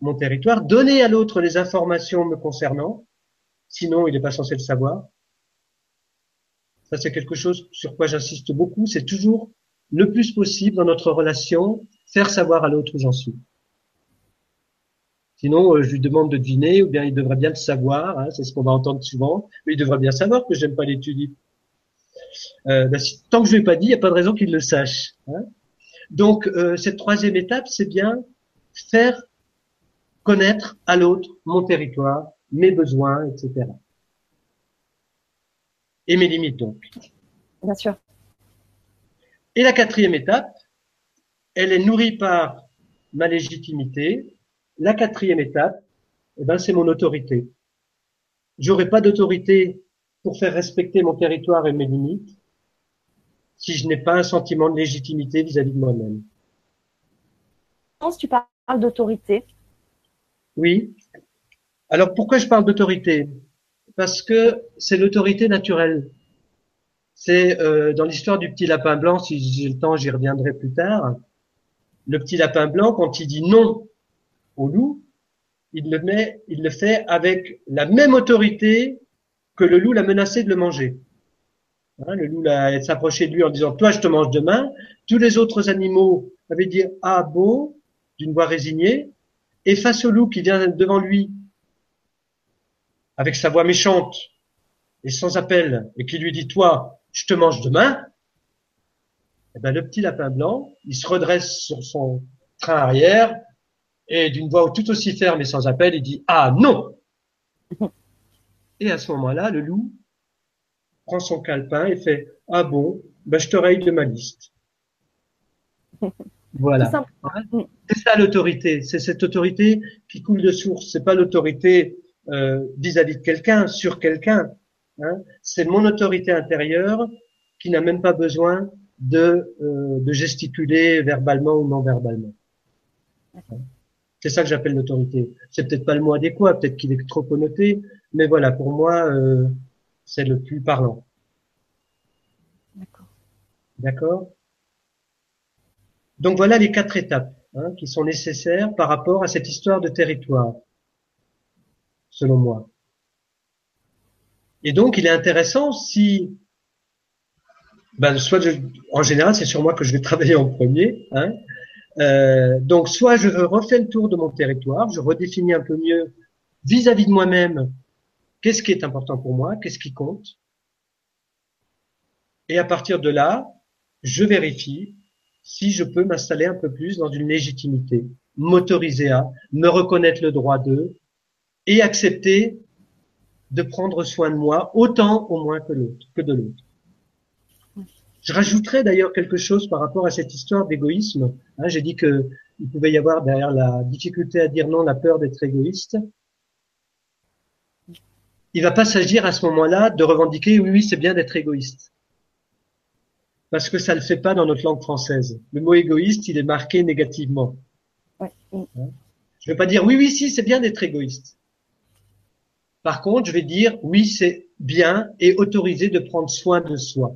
mon territoire, donner à l'autre les informations me concernant, sinon il n'est pas censé le savoir. Ça, c'est quelque chose sur quoi j'insiste beaucoup, c'est toujours le plus possible dans notre relation, faire savoir à l'autre où j'en suis. Sinon, euh, je lui demande de dîner, ou bien il devrait bien le savoir, hein, c'est ce qu'on va entendre souvent, mais il devrait bien savoir que j'aime pas les tulipes. Euh, ben, tant que je lui ai pas dit, il n'y a pas de raison qu'il le sache. Hein. Donc, euh, cette troisième étape, c'est bien faire connaître à l'autre mon territoire, mes besoins, etc. Et mes limites, donc. Bien sûr. Et la quatrième étape, elle est nourrie par ma légitimité. La quatrième étape, eh ben, c'est mon autorité. J'aurai pas d'autorité pour faire respecter mon territoire et mes limites si je n'ai pas un sentiment de légitimité vis-à-vis de moi-même. Tu parles d'autorité. Oui. Alors pourquoi je parle d'autorité? Parce que c'est l'autorité naturelle. C'est euh, dans l'histoire du petit lapin blanc, si j'ai le temps, j'y reviendrai plus tard. Le petit lapin blanc, quand il dit non au loup, il le fait avec la même autorité que le loup l'a menacé de le manger. Hein, le loup l'a de lui en disant toi je te mange demain. Tous les autres animaux avaient dit ah bon? d'une voix résignée. Et face au loup qui vient devant lui avec sa voix méchante et sans appel et qui lui dit toi je te mange demain. Eh ben, le petit lapin blanc, il se redresse sur son train arrière et d'une voix tout aussi ferme et sans appel, il dit ah non. Et à ce moment-là, le loup prend son calepin et fait Ah bon, ben je te raye de ma liste. Voilà. C'est ça l'autorité. C'est cette autorité qui coule de source. C'est pas l'autorité euh, vis-à-vis de quelqu'un, sur quelqu'un. Hein. C'est mon autorité intérieure qui n'a même pas besoin de, euh, de gesticuler verbalement ou non verbalement. C'est ça que j'appelle l'autorité. C'est peut-être pas le mot adéquat, peut-être qu'il est trop connoté, mais voilà, pour moi, euh, c'est le plus parlant. D'accord. D'accord? Donc voilà les quatre étapes hein, qui sont nécessaires par rapport à cette histoire de territoire, selon moi. Et donc, il est intéressant si, ben, soit en général, c'est sur moi que je vais travailler en premier, hein, Euh, donc, soit je refais le tour de mon territoire, je redéfinis un peu mieux vis-à-vis de moi-même qu'est-ce qui est important pour moi, qu'est-ce qui compte. Et à partir de là, je vérifie si je peux m'installer un peu plus dans une légitimité, m'autoriser à me reconnaître le droit d'eux et accepter de prendre soin de moi autant au moins que l'autre, que de l'autre. Je rajouterais d'ailleurs quelque chose par rapport à cette histoire d'égoïsme. Hein, J'ai dit que il pouvait y avoir derrière la difficulté à dire non, la peur d'être égoïste. Il va pas s'agir à ce moment-là de revendiquer oui, oui, c'est bien d'être égoïste. Parce que ça le fait pas dans notre langue française. Le mot égoïste, il est marqué négativement. Ouais. Hein? Je vais pas dire oui, oui, si, c'est bien d'être égoïste. Par contre, je vais dire oui, c'est bien et autorisé de prendre soin de soi.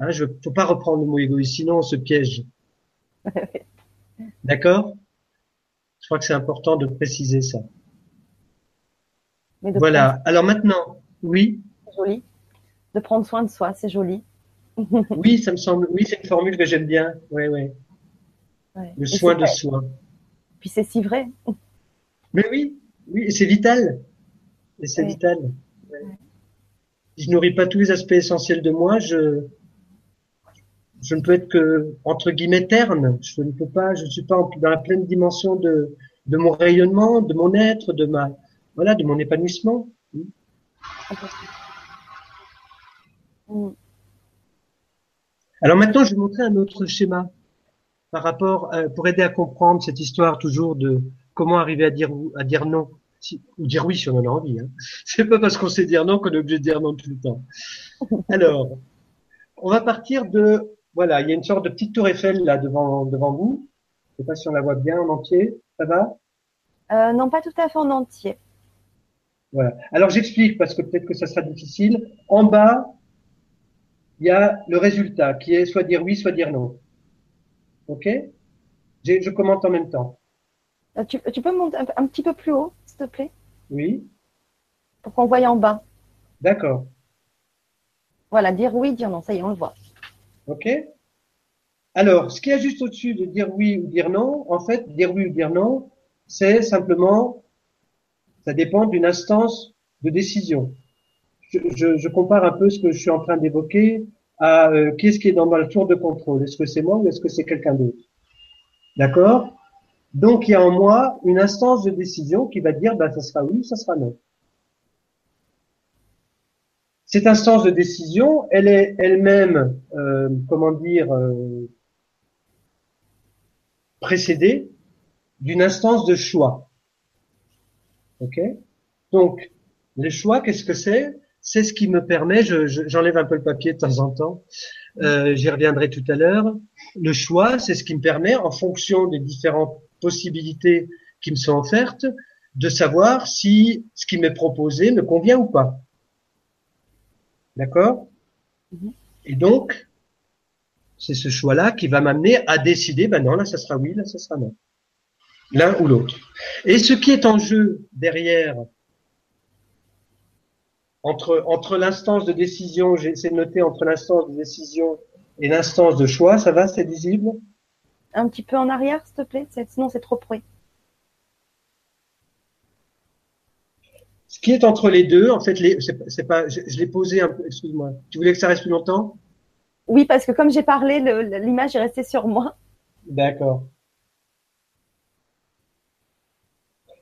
Hein, je faut pas reprendre le mot égoïste, sinon on se piège. D'accord? Je crois que c'est important de préciser ça. voilà. Alors maintenant, oui? Joli. De prendre soin de soi, c'est joli. oui, ça me semble. Oui, c'est une formule que j'aime bien. Oui, oui. Ouais. Le soin de soi. Puis c'est si vrai. Mais oui, oui, c'est vital. Et c'est vital. Si je nourris pas tous les aspects essentiels de moi, je, je ne peux être que entre guillemets terne. Je ne peux pas, je ne suis pas dans la pleine dimension de, de mon rayonnement, de mon être, de ma, voilà, de mon épanouissement. Alors maintenant, je vais montrer un autre schéma par rapport, euh, pour aider à comprendre cette histoire toujours de comment arriver à dire à dire non ou dire oui si on en a envie. Hein. C'est pas parce qu'on sait dire non qu'on est obligé de dire non tout le temps. Alors, on va partir de voilà, il y a une sorte de petite tour Eiffel là devant devant vous. Je sais pas si on la voit bien en entier. Ça va? Euh, Non, pas tout à fait en entier. Voilà. Alors j'explique parce que peut-être que ça sera difficile. En bas, il y a le résultat qui est soit dire oui, soit dire non. Ok? Je commente en même temps. Euh, tu, peux monter un, petit peu plus haut, s'il te plaît? Oui. Pour qu'on voie en bas. D'accord. Voilà, dire oui, dire non, ça y est, on le voit. OK Alors, ce qui est juste au-dessus de dire oui ou dire non, en fait, dire oui ou dire non, c'est simplement, ça dépend d'une instance de décision. Je, compare un peu ce que je suis en train d'évoquer à euh, qu'est-ce qui est dans le tour de contrôle. Est-ce que c'est moi ou est-ce que c'est quelqu'un d'autre? D'accord? Donc, il y a en moi une instance de décision qui va dire, ben, ça sera oui, ça sera non. Cette instance de décision, elle est elle-même, euh, comment dire, euh, précédée d'une instance de choix. Ok? Donc, le choix, qu'est-ce que c'est? C'est ce qui me permet, j'enlève un peu le papier de temps en temps, euh, j'y reviendrai tout à l'heure. Le choix, c'est ce qui me permet, en fonction des différentes possibilités qui me sont offertes, de savoir si ce qui m'est proposé me convient ou pas. D'accord? Mhm. Et donc, c'est ce choix-là qui va m'amener à décider, ben non, là, ça sera oui, là, ça sera non. L'un ou l'autre. Et ce qui est en jeu derrière, entre, entre l'instance de décision, j'ai essayé de noter entre l'instance de décision et l'instance de choix, ça va, c'est visible Un petit peu en arrière, s'il te plaît, sinon c'est trop près. Ce qui est entre les deux, en fait, c'est pas, je, l'ai posé un peu, excuse-moi. Tu voulais que ça reste plus longtemps? Oui, parce que comme j'ai parlé, l'image est restée sur moi. D'accord.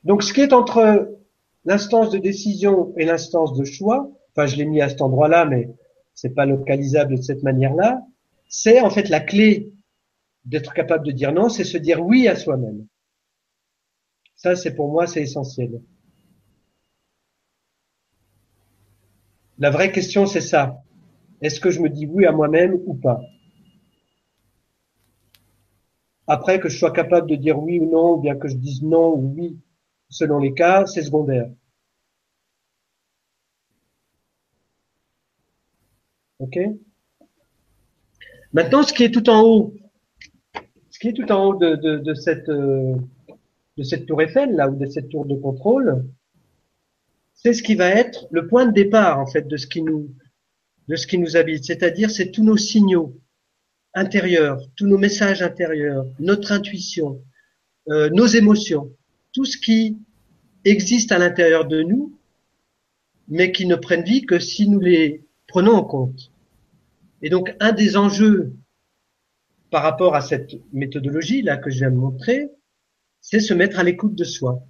Donc, ce qui est entre l'instance de décision et l'instance de choix, enfin, je l'ai mis à cet endroit-là, mais c'est pas localisable de cette manière-là, c'est en fait la clé d'être capable de dire non, c'est se dire oui à soi-même. Ça, c'est pour moi, c'est essentiel. La vraie question, c'est ça. Est-ce que je me dis oui à moi-même ou pas? Après, que je sois capable de dire oui ou non, ou bien que je dise non ou oui, selon les cas, c'est secondaire. OK? Maintenant, ce qui est tout en haut, qui est tout en haut de, cette, euh, de cette tour Eiffel, là, ou de cette tour de contrôle, c'est ce qui va être le point de départ en fait de ce qui nous de ce qui nous habite, c'est-à-dire c'est tous nos signaux. intérieur, tous nos messages intérieurs, notre intuition, euh, nos émotions, tout ce qui existe à l'intérieur de nous, mais qui ne prennent vie que si nous les prenons en compte. Et donc, un des enjeux par rapport à cette méthodologie là que je viens de montrer, c'est se mettre à l'écoute de soi.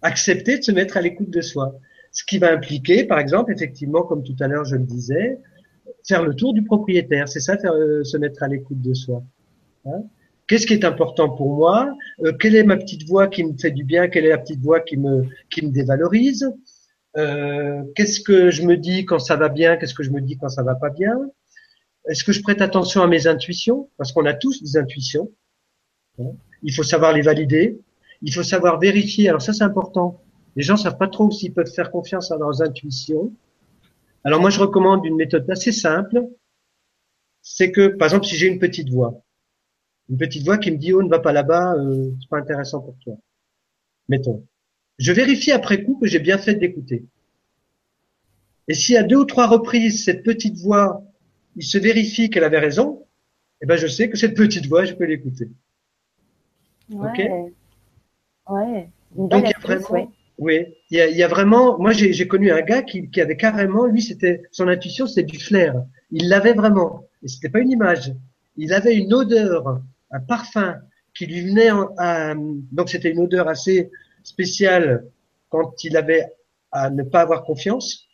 Accepter de se mettre à l'écoute de soi. Ce qui va impliquer, par exemple, effectivement, comme tout à l'heure je le disais, faire le tour du propriétaire. C'est ça, euh, se mettre à l'écoute de soi. Hein? Qu'est-ce qui est important pour moi? Euh, Quelle est ma petite voix qui me fait du bien? Quelle est la petite voix qui me qui me dévalorise? Euh, Qu'est-ce que je me dis quand ça va bien? Qu'est-ce que je me dis quand ça va pas bien? Est-ce que je prête attention à mes intuitions? Parce qu'on a tous des intuitions. Il faut savoir les valider. Il faut savoir vérifier. Alors ça, c'est important. Les gens savent pas trop s'ils peuvent faire confiance à leurs intuitions. Alors moi, je recommande une méthode assez simple. C'est que, par exemple, si j'ai une petite voix, une petite voix qui me dit oh ne va pas là-bas, euh, c'est pas intéressant pour toi. Mettons. Je vérifie après coup que j'ai bien fait d'écouter. Et si à deux ou trois reprises cette petite voix, il se vérifie qu'elle avait raison, eh ben je sais que cette petite voix, je peux l'écouter. Ouais. Ok. Ouais. Donc il y a vraiment, oui, il y a, il y a vraiment. Moi, j'ai connu un gars qui, qui avait carrément, lui, c'était son intuition, c'était du flair. Il l'avait vraiment, et c'était pas une image. Il avait une odeur, un parfum qui lui venait. En, donc c'était une odeur assez spéciale quand il avait à ne pas avoir confiance.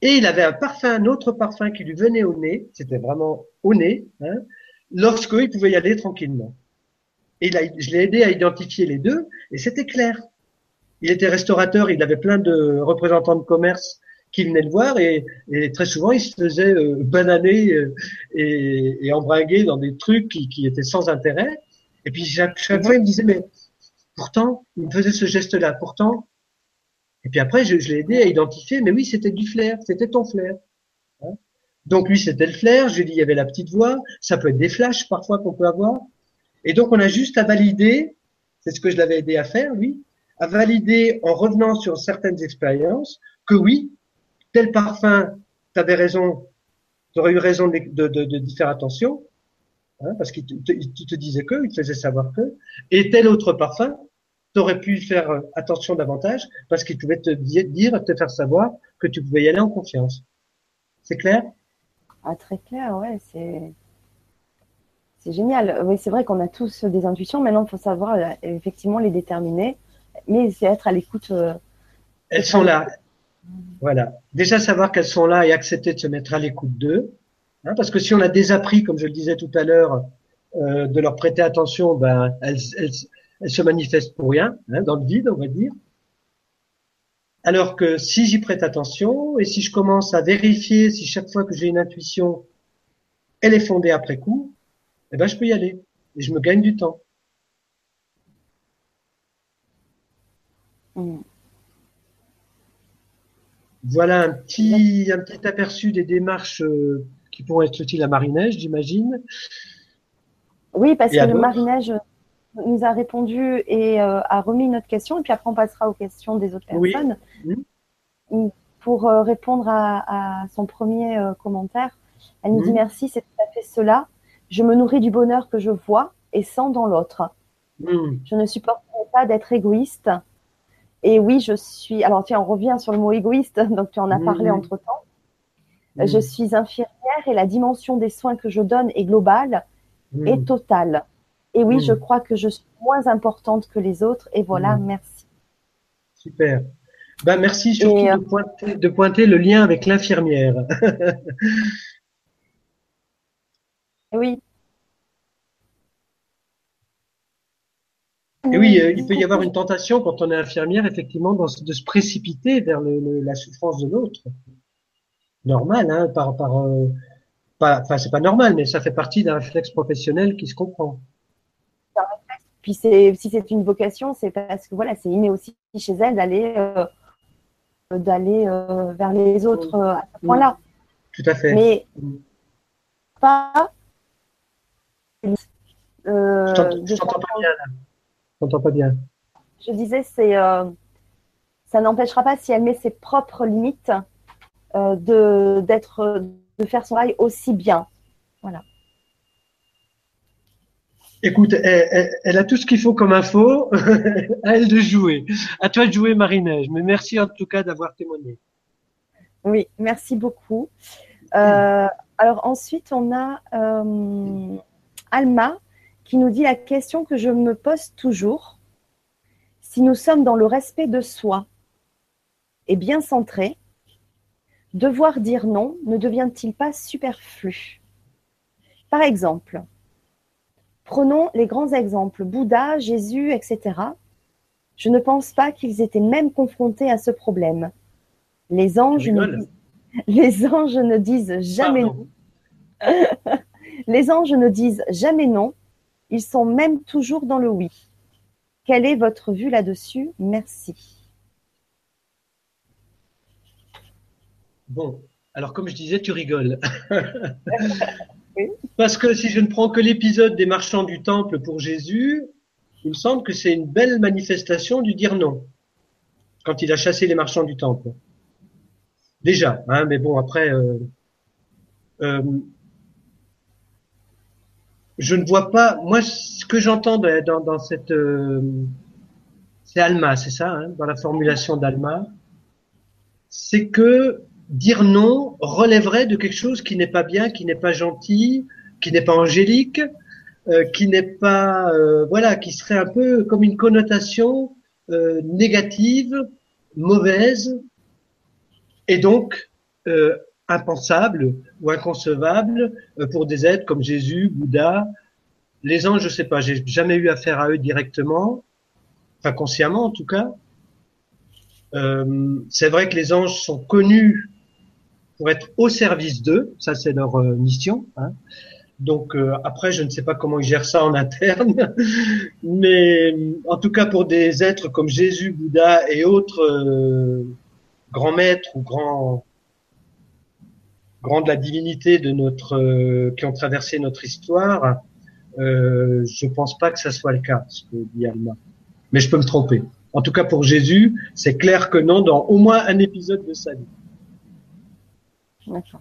Et il avait un parfum, un autre parfum qui lui venait au nez. C'était vraiment au nez, hein, lorsqu'il pouvait y aller tranquillement. Et je l'ai aidé à identifier les deux, et c'était clair. Il était restaurateur, il avait plein de représentants de commerce qui venaient le voir, et, très souvent il se faisait euh, bananer euh, et, et, embringuer dans des trucs qui, qui, étaient sans intérêt. Et puis chaque, chaque fois il me disait mais pourtant il me faisait ce geste-là, pourtant. Et puis après je, l'ai aidé à identifier, mais oui c'était du flair, c'était ton flair. Hein Donc lui c'était le flair. Je lui ai dit il y avait la petite voix. Ça peut être des flashs parfois qu'on peut avoir. Et donc, on a juste à valider, c'est ce que je l'avais aidé à faire, lui, à valider en revenant sur certaines expériences que oui, tel parfum, tu avais raison, tu aurais eu raison de, faire attention, hein, parce qu'il te, te, disait que, il te faisait savoir que, et tel autre parfum, tu aurais pu faire attention davantage, parce qu'il pouvait te dire, te faire savoir que tu pouvais y aller en confiance. C'est clair? Ah, très clair, ouais, c'est c'est génial. Oui, c'est vrai qu'on a tous des intuitions. Maintenant, il faut savoir euh, effectivement les déterminer, mais c'est être à l'écoute. Euh, elles sont là. Voilà. Déjà savoir qu'elles sont là et accepter de se mettre à l'écoute d'eux. Hein, parce que si on a désappris, comme je le disais tout à l'heure, euh, de leur prêter attention, ben elles, elles, elles se manifestent pour rien, hein, dans le vide, on va dire. Alors que si j'y prête attention et si je commence à vérifier si chaque fois que j'ai une intuition, elle est fondée après coup, eh ben, je peux y aller. Et je me gagne du temps. Mm. Voilà un petit, un petit aperçu des démarches euh, qui pourront être utiles à Marinège, j'imagine. Oui, parce que le Marinège nous a répondu et euh, a remis notre question, et puis après on passera aux questions des autres personnes. Mm. Pour euh, répondre à, à, son premier commentaire, elle nous dit mm. merci, c'est tout à fait cela. Je me nourris du bonheur que je vois et sens dans l'autre. Hmm. Je ne supporterai pas d'être égoïste. Et oui, je suis. Alors, tiens, on revient sur le mot égoïste. Donc, tu en as parlé entre temps. Je suis infirmière et la dimension des soins que je donne est globale et totale. Et oui, je crois que je suis moins importante que les autres. Et voilà, merci. Super. Ben, merci surtout euh, de, pointer, de pointer le lien avec l'infirmière. Oui. Et oui, euh, il peut y avoir une tentation quand on est infirmière, effectivement, de se précipiter vers la souffrance de l'autre. Normal, hein, par, par, euh, enfin, c'est pas normal, mais ça fait partie d'un réflexe professionnel qui se comprend. Puis c'est, si c'est une vocation, c'est parce que voilà, c'est inné aussi chez elle d'aller, euh, d'aller vers les autres à ce point-là. Tout à fait. Mais pas euh, je t'entends pas bien. Là. pas bien. Je disais, c'est, euh, ça n'empêchera pas si elle met ses propres limites euh, de d'être de faire son travail aussi bien. Voilà. Écoute, elle, a tout ce qu'il faut comme info. à elle de jouer. À toi de jouer, Marie-Neige. Mais merci en tout cas d'avoir témoigné. Oui, merci beaucoup. Euh, alors ensuite, on a euh, Alma qui nous dit la question que je me pose toujours. Si nous sommes dans le respect de soi et bien centré, devoir dire non ne devient-il pas superflu? Par exemple, Prenons les grands exemples, Bouddha, Jésus, etc. Je ne pense pas qu'ils étaient même confrontés à ce problème. Les anges, ne disent, les anges ne disent jamais non. les anges ne disent jamais non. Ils sont même toujours dans le oui. Quelle est votre vue là-dessus? Merci. Bon, alors comme je disais, tu rigoles. Parce que si je ne prends que l'épisode des marchands du temple pour Jésus, il me semble que c'est une belle manifestation du dire non. Quand il a chassé les marchands du temple. Déjà, hein, mais bon, après, euh, euh, je ne vois pas. Moi, ce que j'entends dans, cette, euh, c'est Alma, c'est ça, hein, dans la formulation d'Alma, c'est que dire non relèverait de quelque chose qui n'est pas bien, qui n'est pas gentil, qui n'est pas angélique, euh, qui n'est pas, euh, voilà, qui serait un peu comme une connotation euh, négative, mauvaise, et donc impensable ou inconcevable pour des êtres comme Jésus, Bouddha. Les anges, je sais pas, j'ai jamais eu affaire à eux directement, enfin consciemment en tout cas. c'est vrai que les anges sont connus pour être au service d'eux. Ça, c'est leur euh, mission. Hein. Donc euh, après, je ne sais pas comment ils gèrent ça en interne, mais en tout cas pour des êtres comme Jésus, Bouddha et autres euh, grands maîtres ou grands grands de la divinité de notre qui ont traversé notre histoire, euh, je pense pas que ça soit le cas, ce que dit Alma. Mais je peux me tromper. En tout cas pour Jésus, c'est clair que non dans au moins un épisode de sa vie. D'accord.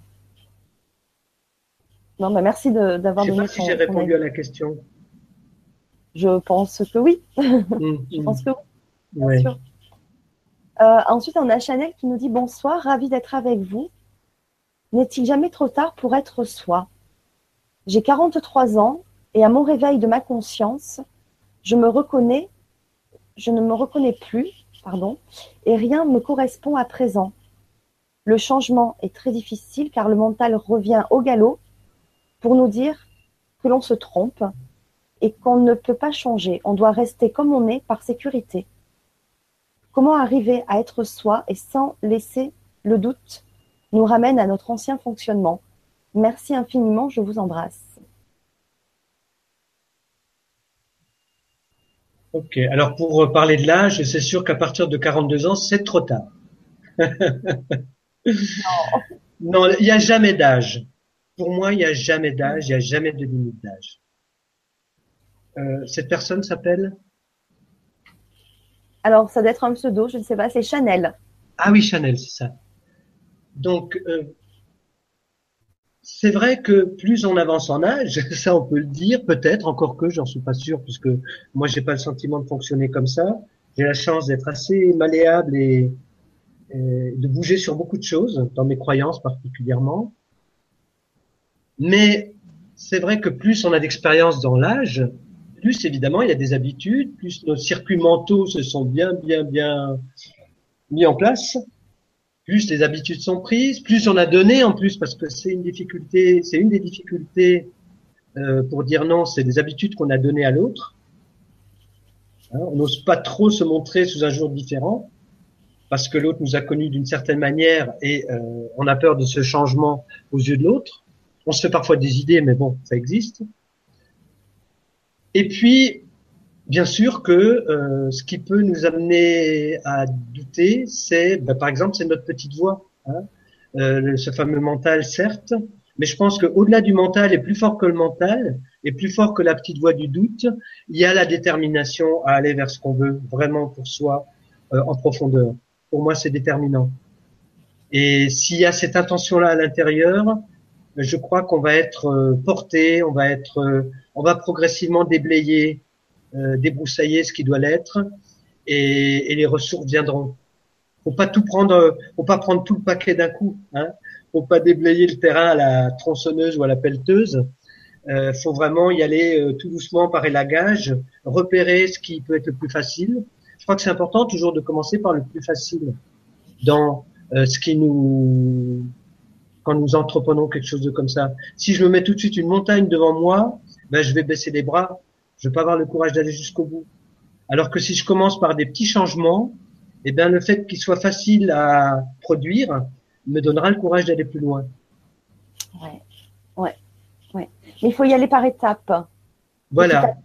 Non, bah merci d'avoir donné. Je ne sais pas si j'ai répondu à la question. Je pense que oui. Mm, je pense que oui. Bien sûr. Euh, ensuite, on a Chanel qui nous dit bonsoir, ravi d'être avec vous. N'est-il jamais trop tard pour être soi? J'ai 43 ans et à mon réveil de ma conscience, je me reconnais, je ne me reconnais plus, pardon, et rien ne me correspond à présent. Le changement est très difficile car le mental revient au galop pour nous dire que l'on se trompe et qu'on ne peut pas changer. On doit rester comme on est par sécurité. Comment arriver à être soi et sans laisser le doute nous ramène à notre ancien fonctionnement? Merci infiniment, je vous embrasse. Ok, alors pour parler de l'âge, c'est sûr qu'à partir de 42 ans, c'est trop tard. Non, il n'y a jamais d'âge. Pour moi, il n'y a jamais d'âge, il n'y a jamais de limite d'âge. Euh, cette personne s'appelle? Alors, ça doit être un pseudo, je ne sais pas, c'est Chanel. Ah oui, Chanel, c'est ça. Donc, euh, c'est vrai que plus on avance en âge, ça on peut le dire, peut-être, encore que j'en suis pas sûr, puisque moi j'ai pas le sentiment de fonctionner comme ça. J'ai la chance d'être assez malléable et, de bouger sur beaucoup de choses, dans mes croyances particulièrement. Mais c'est vrai que plus on a d'expérience dans l'âge, plus évidemment il y a des habitudes, plus nos circuits mentaux se sont bien, bien, bien mis en place, plus les habitudes sont prises, plus on a donné en plus, parce que c'est une difficulté, c'est une des difficultés euh, pour dire non, c'est des habitudes qu'on a données à l'autre. Hein, on n'ose pas trop se montrer sous un jour différent parce que l'autre nous a connus d'une certaine manière et euh, on a peur de ce changement aux yeux de l'autre. On se fait parfois des idées, mais bon, ça existe. Et puis, bien sûr que euh, ce qui peut nous amener à douter, c'est, bah, par exemple, c'est notre petite voix. Hein euh, ce fameux mental, certes, mais je pense qu'au-delà du mental et plus fort que le mental, et plus fort que la petite voix du doute, il y a la détermination à aller vers ce qu'on veut vraiment pour soi euh, en profondeur pour moi, c'est déterminant. Et s'il y a cette intention-là à l'intérieur, je crois qu'on va être euh, porté, on va être, euh, on va progressivement déblayer, euh, débroussailler ce qui doit l'être, et, et, les ressources viendront. Faut pas tout prendre, faut pas prendre tout le paquet d'un coup. Hein. Faut pas déblayer le terrain à la tronçonneuse ou à la pelleteuse. Euh, faut vraiment y aller tout doucement par élagage, repérer ce qui peut être le plus facile. Je crois que c'est important toujours de commencer par le plus facile dans ce qui nous quand nous entreprenons quelque chose de comme ça. Si je me mets tout de suite une montagne devant moi, ben je vais baisser les bras. Je vais pas avoir le courage d'aller jusqu'au bout. Alors que si je commence par des petits changements, eh bien le fait qu'il soit facile à produire me donnera le courage d'aller plus loin. Ouais, ouais, ouais. Mais il faut y aller par étapes. Voilà.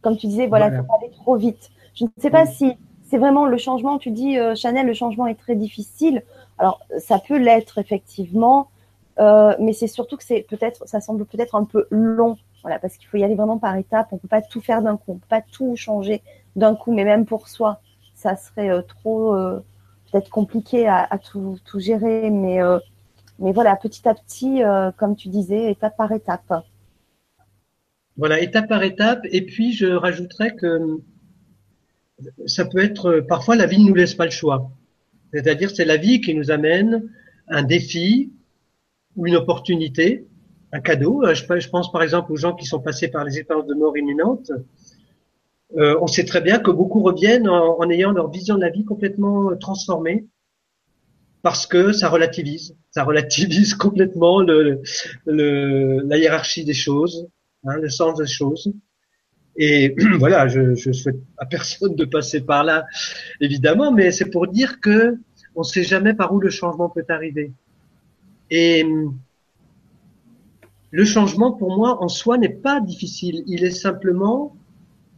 Comme tu disais, voilà, faut pas aller trop vite. Je ne sais pas si c'est vraiment le changement. Tu dis, euh, Chanel, le changement est très difficile. Alors, ça peut l'être effectivement, euh, mais c'est surtout que c'est peut-être, ça semble peut-être un peu long, voilà, parce qu'il faut y aller vraiment par étapes. On peut pas tout faire d'un coup, on peut pas tout changer d'un coup, mais même pour soi, ça serait euh, trop peut-être compliqué à, à tout, tout, gérer, mais mais voilà, petit à petit, comme tu disais, étape par étape. Voilà, étape par étape. Et puis, je rajouterais que ça peut être parfois la vie ne nous laisse pas le choix. C'est-à-dire, c'est la vie qui nous amène un défi ou une opportunité, un cadeau. Euh, je, pense par exemple aux gens qui sont passés par les expériences de mort imminente. Euh, on sait très bien que beaucoup reviennent en, ayant leur vision de la vie complètement euh, transformée parce que ça relativise, ça relativise complètement le, le, la hiérarchie des choses, hein, le sens des choses. Et voilà, je, je souhaite à personne de passer par là, évidemment, mais c'est pour dire que on ne sait jamais par où le changement peut arriver. Et le changement, pour moi, en soi, n'est pas difficile. Il est simplement,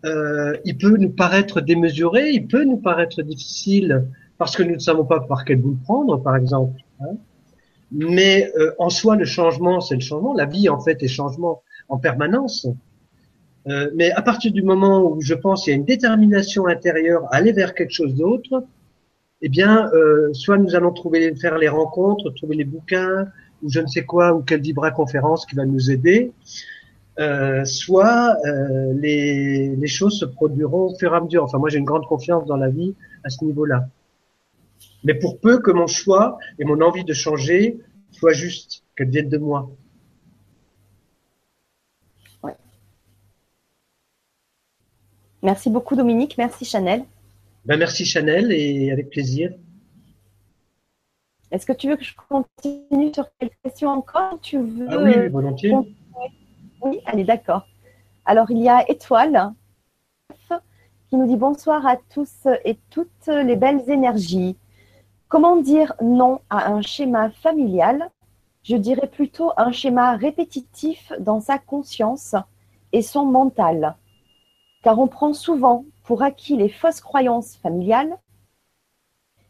euh, il peut nous paraître démesuré, il peut nous paraître difficile parce que nous ne savons pas par quel bout le prendre, par exemple. Hein. Mais euh, en soi, le changement, c'est le changement. La vie, en fait, est changement en permanence. Euh, mais à partir du moment où je pense qu'il y a une détermination intérieure à aller vers quelque chose d'autre, eh bien, euh, soit nous allons trouver faire les rencontres, trouver les bouquins ou je ne sais quoi ou quelle Vibra conférence qui va nous aider, euh, soit les, les, choses se produiront au fur et à mesure. Enfin, moi, j'ai une grande confiance dans la vie à ce niveau-là. Mais pour peu que mon choix et mon envie de changer soient justes, qu'elles viennent de moi. Merci beaucoup Dominique, merci Chanel. Ben, merci Chanel et avec plaisir. Est-ce que tu veux que je continue sur quelques questions encore tu veux ah oui, volontiers. Oui, allez, d'accord. Alors, il y a Étoile qui nous dit bonsoir à tous et toutes les belles énergies. Comment dire non à un schéma familial? Je dirais plutôt un schéma répétitif dans sa conscience et son mental car on prend souvent pour acquis les fausses croyances familiales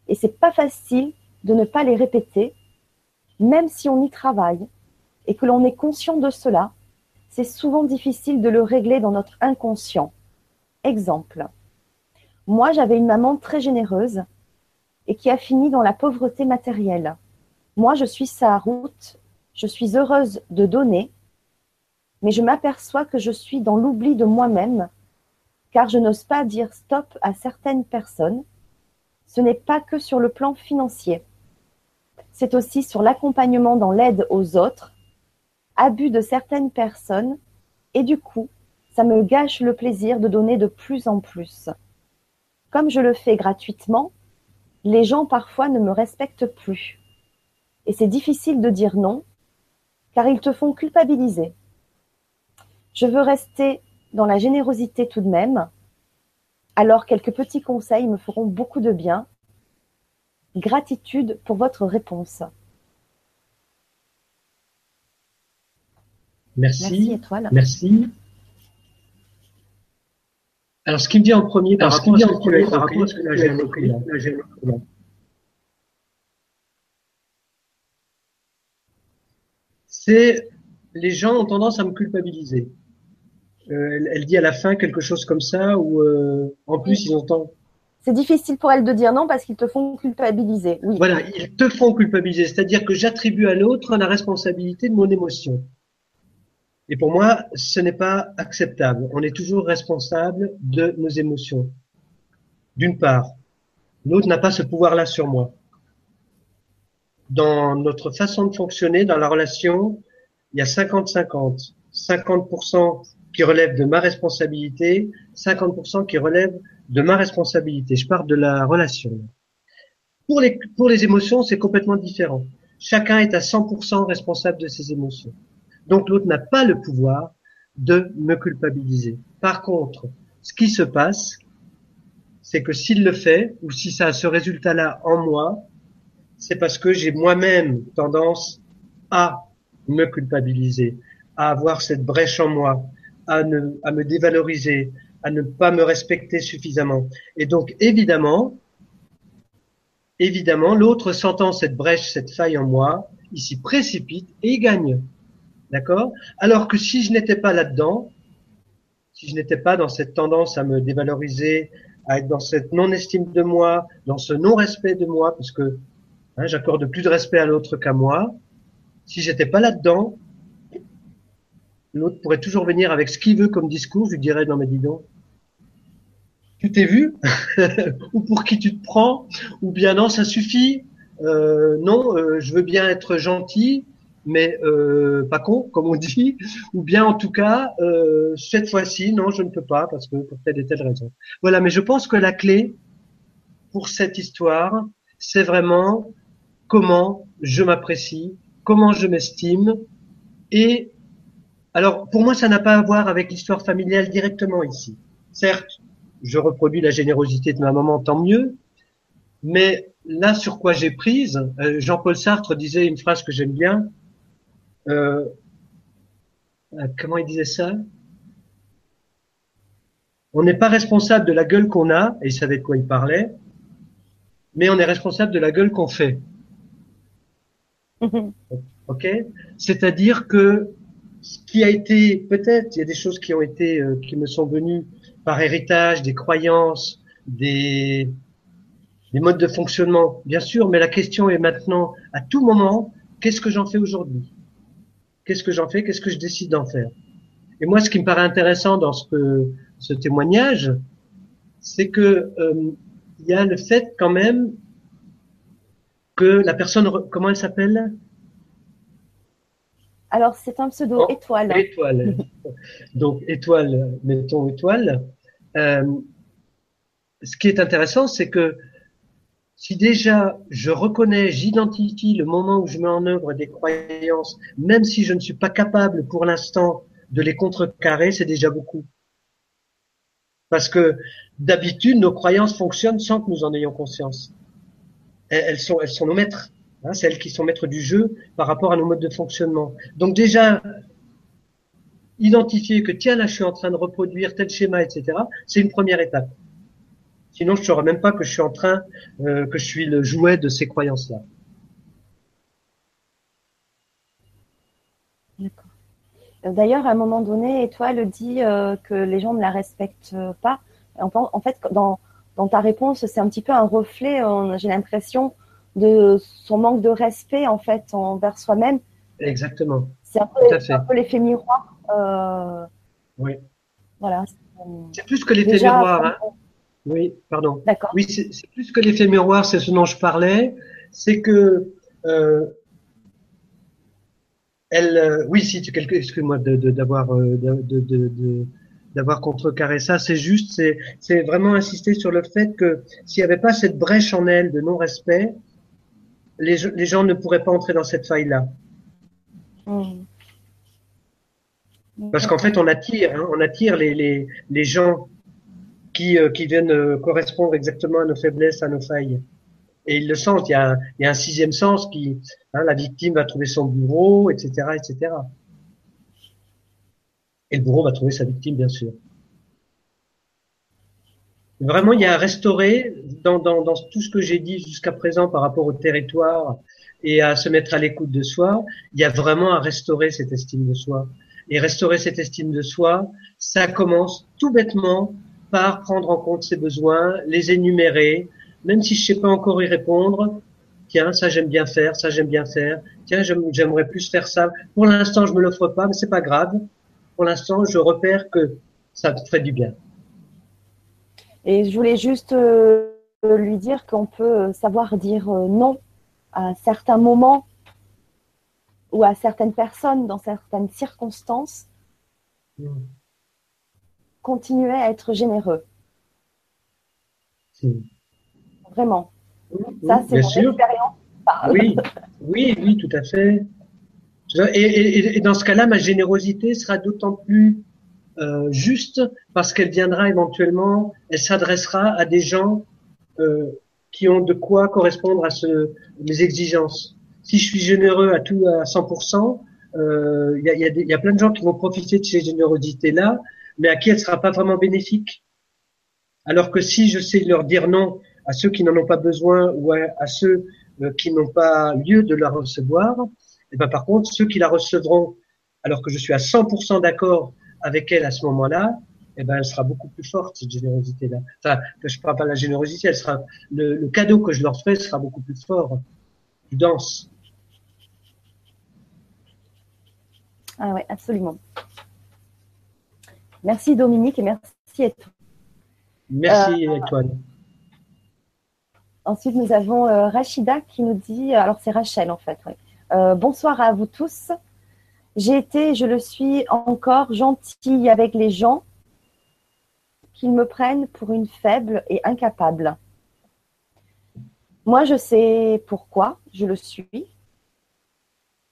et c'est pas facile de ne pas les répéter, même si on y travaille et que l'on est conscient de cela, c'est souvent difficile de le régler dans notre inconscient. Exemple. Moi, j'avais une maman très généreuse et qui a fini dans la pauvreté matérielle. Moi, je suis sa route, je suis heureuse de donner, mais je m'aperçois que je suis dans l'oubli de moi-même car je n'ose pas dire stop à certaines personnes. Ce n'est pas que sur le plan financier. C'est aussi sur l'accompagnement dans l'aide aux autres, abus de certaines personnes, et du coup, ça me gâche le plaisir de donner de plus en plus. Comme je le fais gratuitement, les gens parfois ne me respectent plus. Et c'est difficile de dire non, car ils te font culpabiliser. Je veux rester dans la générosité tout de même. Alors quelques petits conseils me feront beaucoup de bien. Gratitude pour votre réponse. Merci. Merci, Étoile. Merci. Alors, ce qui me dit en premier, par rapport à ce que tu as évoqué, c'est les gens ont tendance à me culpabiliser. Euh, elle, dit à la fin quelque chose comme ça, ou euh, en plus ils entendent? C'est difficile pour elles de dire non parce qu'ils te font culpabiliser. Oui. Voilà, ils te font culpabiliser, c'est-à-dire que j'attribue à l'autre la responsabilité de mon émotion. Et pour moi, ce n'est pas acceptable. On est toujours responsable de nos émotions. D'une part, l'autre n'a pas ce pouvoir-là sur moi. Dans notre façon de fonctionner, dans la relation, il y a 50-50. 50%, qui relèvent de ma responsabilité, 50% qui relèvent de ma responsabilité. Je parle de la relation. Pour les, pour les émotions, c'est complètement différent. Chacun est à 100% responsable de ses émotions. Donc l'autre n'a pas le pouvoir de me culpabiliser. Par contre, ce qui se passe, c'est que s'il le fait, ou si ça a ce résultat-là en moi, c'est parce que j'ai moi-même tendance à me culpabiliser, à avoir cette brèche en moi, à, ne, à me dévaloriser, à ne pas me respecter suffisamment. Et donc, évidemment, évidemment, l'autre sentant cette brèche, cette faille en moi, il s'y précipite et il gagne. D'accord? Alors que si je n'étais pas là-dedans, si je n'étais pas dans cette tendance à me dévaloriser, à être dans cette non-estime de moi, dans ce non-respect de moi, parce que hein, j'accorde plus de respect à l'autre qu'à moi, si j'étais pas là-dedans, l'autre pourrait toujours venir avec ce qu'il veut comme discours, je lui dirais non mais dis donc, tu t'es vu ou pour qui tu te prends ou bien non ça suffit, euh, non euh, je veux bien être gentil, mais euh, pas con, comme on dit, ou bien en tout cas, cette fois-ci, non, je ne peux pas, parce que pour telle et telle raison. Voilà, mais je pense que la clé pour cette histoire, c'est vraiment comment je m'apprécie, comment je m'estime, et alors pour moi, ça n'a pas à voir avec l'histoire familiale directement ici. Certes, je reproduis la générosité de ma maman, tant mieux, mais là sur quoi j'ai prise, euh, Jean-Paul Sartre disait une phrase que j'aime bien, euh, euh, comment il disait ça On n'est pas responsable de la gueule qu'on a, et il savait de quoi il parlait, mais on est responsable de la gueule qu'on fait. ok? C'est-à-dire que ce qui a été, peut-être, il y a des choses qui ont été, euh, qui me sont venues par héritage, des croyances, des, des modes de fonctionnement, bien sûr, mais la question est maintenant, à tout moment, qu'est-ce que j'en fais aujourd'hui? Qu'est-ce que j'en fais? Qu'est-ce que je décide d'en faire? Et moi, ce qui me paraît intéressant dans ce, ce témoignage, c'est que euh, il y a le fait quand même que la personne, comment elle s'appelle? Alors, c'est un pseudo oh, étoile. Étoile. Donc, étoile, mettons étoile. Euh, ce qui est intéressant, c'est que si déjà je reconnais, j'identifie le moment où je mets en œuvre des croyances, même si je ne suis pas capable pour l'instant de les contrecarrer, c'est déjà beaucoup. Parce que d'habitude, nos croyances fonctionnent sans que nous en ayons conscience. Elles sont, elles sont nos maîtres. Hein, c'est elles qui sont maîtres du jeu par rapport à nos modes de fonctionnement. Donc déjà, identifier que tiens là, je suis en train de reproduire tel schéma, etc. C'est une première étape. Sinon, je ne saurais même pas que je suis en train, euh, que je suis le jouet de ces croyances-là. D'accord. D'ailleurs, à un moment donné, Étoile dit euh, que les gens ne la respectent pas. En, fait, dans, ta réponse, c'est un petit peu un reflet, j'ai l'impression, de son manque de respect en fait envers soi-même. Exactement. C'est un peu, l'effet miroir. Euh, oui. Voilà. C'est plus que l'effet miroir. Hein. Oui, pardon. D'accord. Oui, c'est plus que l'effet miroir, c'est ce dont je parlais. C'est que euh, elle, euh, oui, si tu excuse-moi d'avoir euh, de, de, d'avoir contrecarré ça. C'est juste, c'est c'est vraiment insister sur le fait que s'il n'y avait pas cette brèche en elle de non-respect, les, les gens ne pourraient pas entrer dans cette faille-là. Mmh. Parce qu'en fait, on attire, hein, on attire les, les, les gens qui, euh, qui viennent euh, correspondre exactement à nos faiblesses, à nos failles. Et ils le sentent. Il y a, il y a un sixième sens qui, hein, la victime va trouver son bourreau, etc., etc. Et le bourreau va trouver sa victime, bien sûr. Vraiment, il y a à restaurer dans, dans, tout ce que j'ai dit jusqu'à présent par rapport au territoire et à se mettre à l'écoute de soi. Il y a vraiment à restaurer cette estime de soi. Et restaurer cette estime de soi, ça commence tout bêtement par prendre en compte ses besoins, les énumérer, même si je sais pas encore y répondre. Tiens, ça j'aime bien faire, ça j'aime bien faire. Tiens, j'aimerais plus faire ça. Pour l'instant, je me l'offre pas, mais c'est pas grave. Pour l'instant, je repère que ça me fait du bien. Et je voulais juste euh, lui dire qu'on peut savoir dire euh, non à certains moments ou à certaines personnes dans certaines circonstances. Mm. Continuer à être généreux. Vraiment. Ça, c'est mon expérience. Oui, oui, oui, tout à fait. Et, et dans ce cas-là, ma générosité sera d'autant plus euh, juste parce qu'elle viendra éventuellement, elle s'adressera à des gens euh, qui ont de quoi correspondre à ce, mes exigences. Si je suis généreux à tout à 100%, euh, il y, a, y, y, a, plein de gens qui vont profiter de ces générosités-là, mais à qui elle sera pas vraiment bénéfique. Alors que si je sais leur dire non à ceux qui n'en ont pas besoin ou à, ceux qui n'ont pas lieu de la recevoir, et eh ben par contre ceux qui la recevront, alors que je suis à 100% d'accord avec elle à ce moment-là, eh ben, elle sera beaucoup plus forte, cette générosité-là. Enfin, que je parle pas de la générosité, elle sera, le, le, cadeau que je leur ferai sera beaucoup plus fort, plus dense. Ah oui, absolument. Merci Dominique et merci Étoile. Merci euh, Étoile. Ensuite, nous avons euh, Rachida qui nous dit, alors c'est Rachel en fait, euh, bonsoir à vous tous. J'ai été, je le suis encore, gentille avec les gens qu'ils me prennent pour une faible et incapable. Moi, je sais pourquoi je le suis,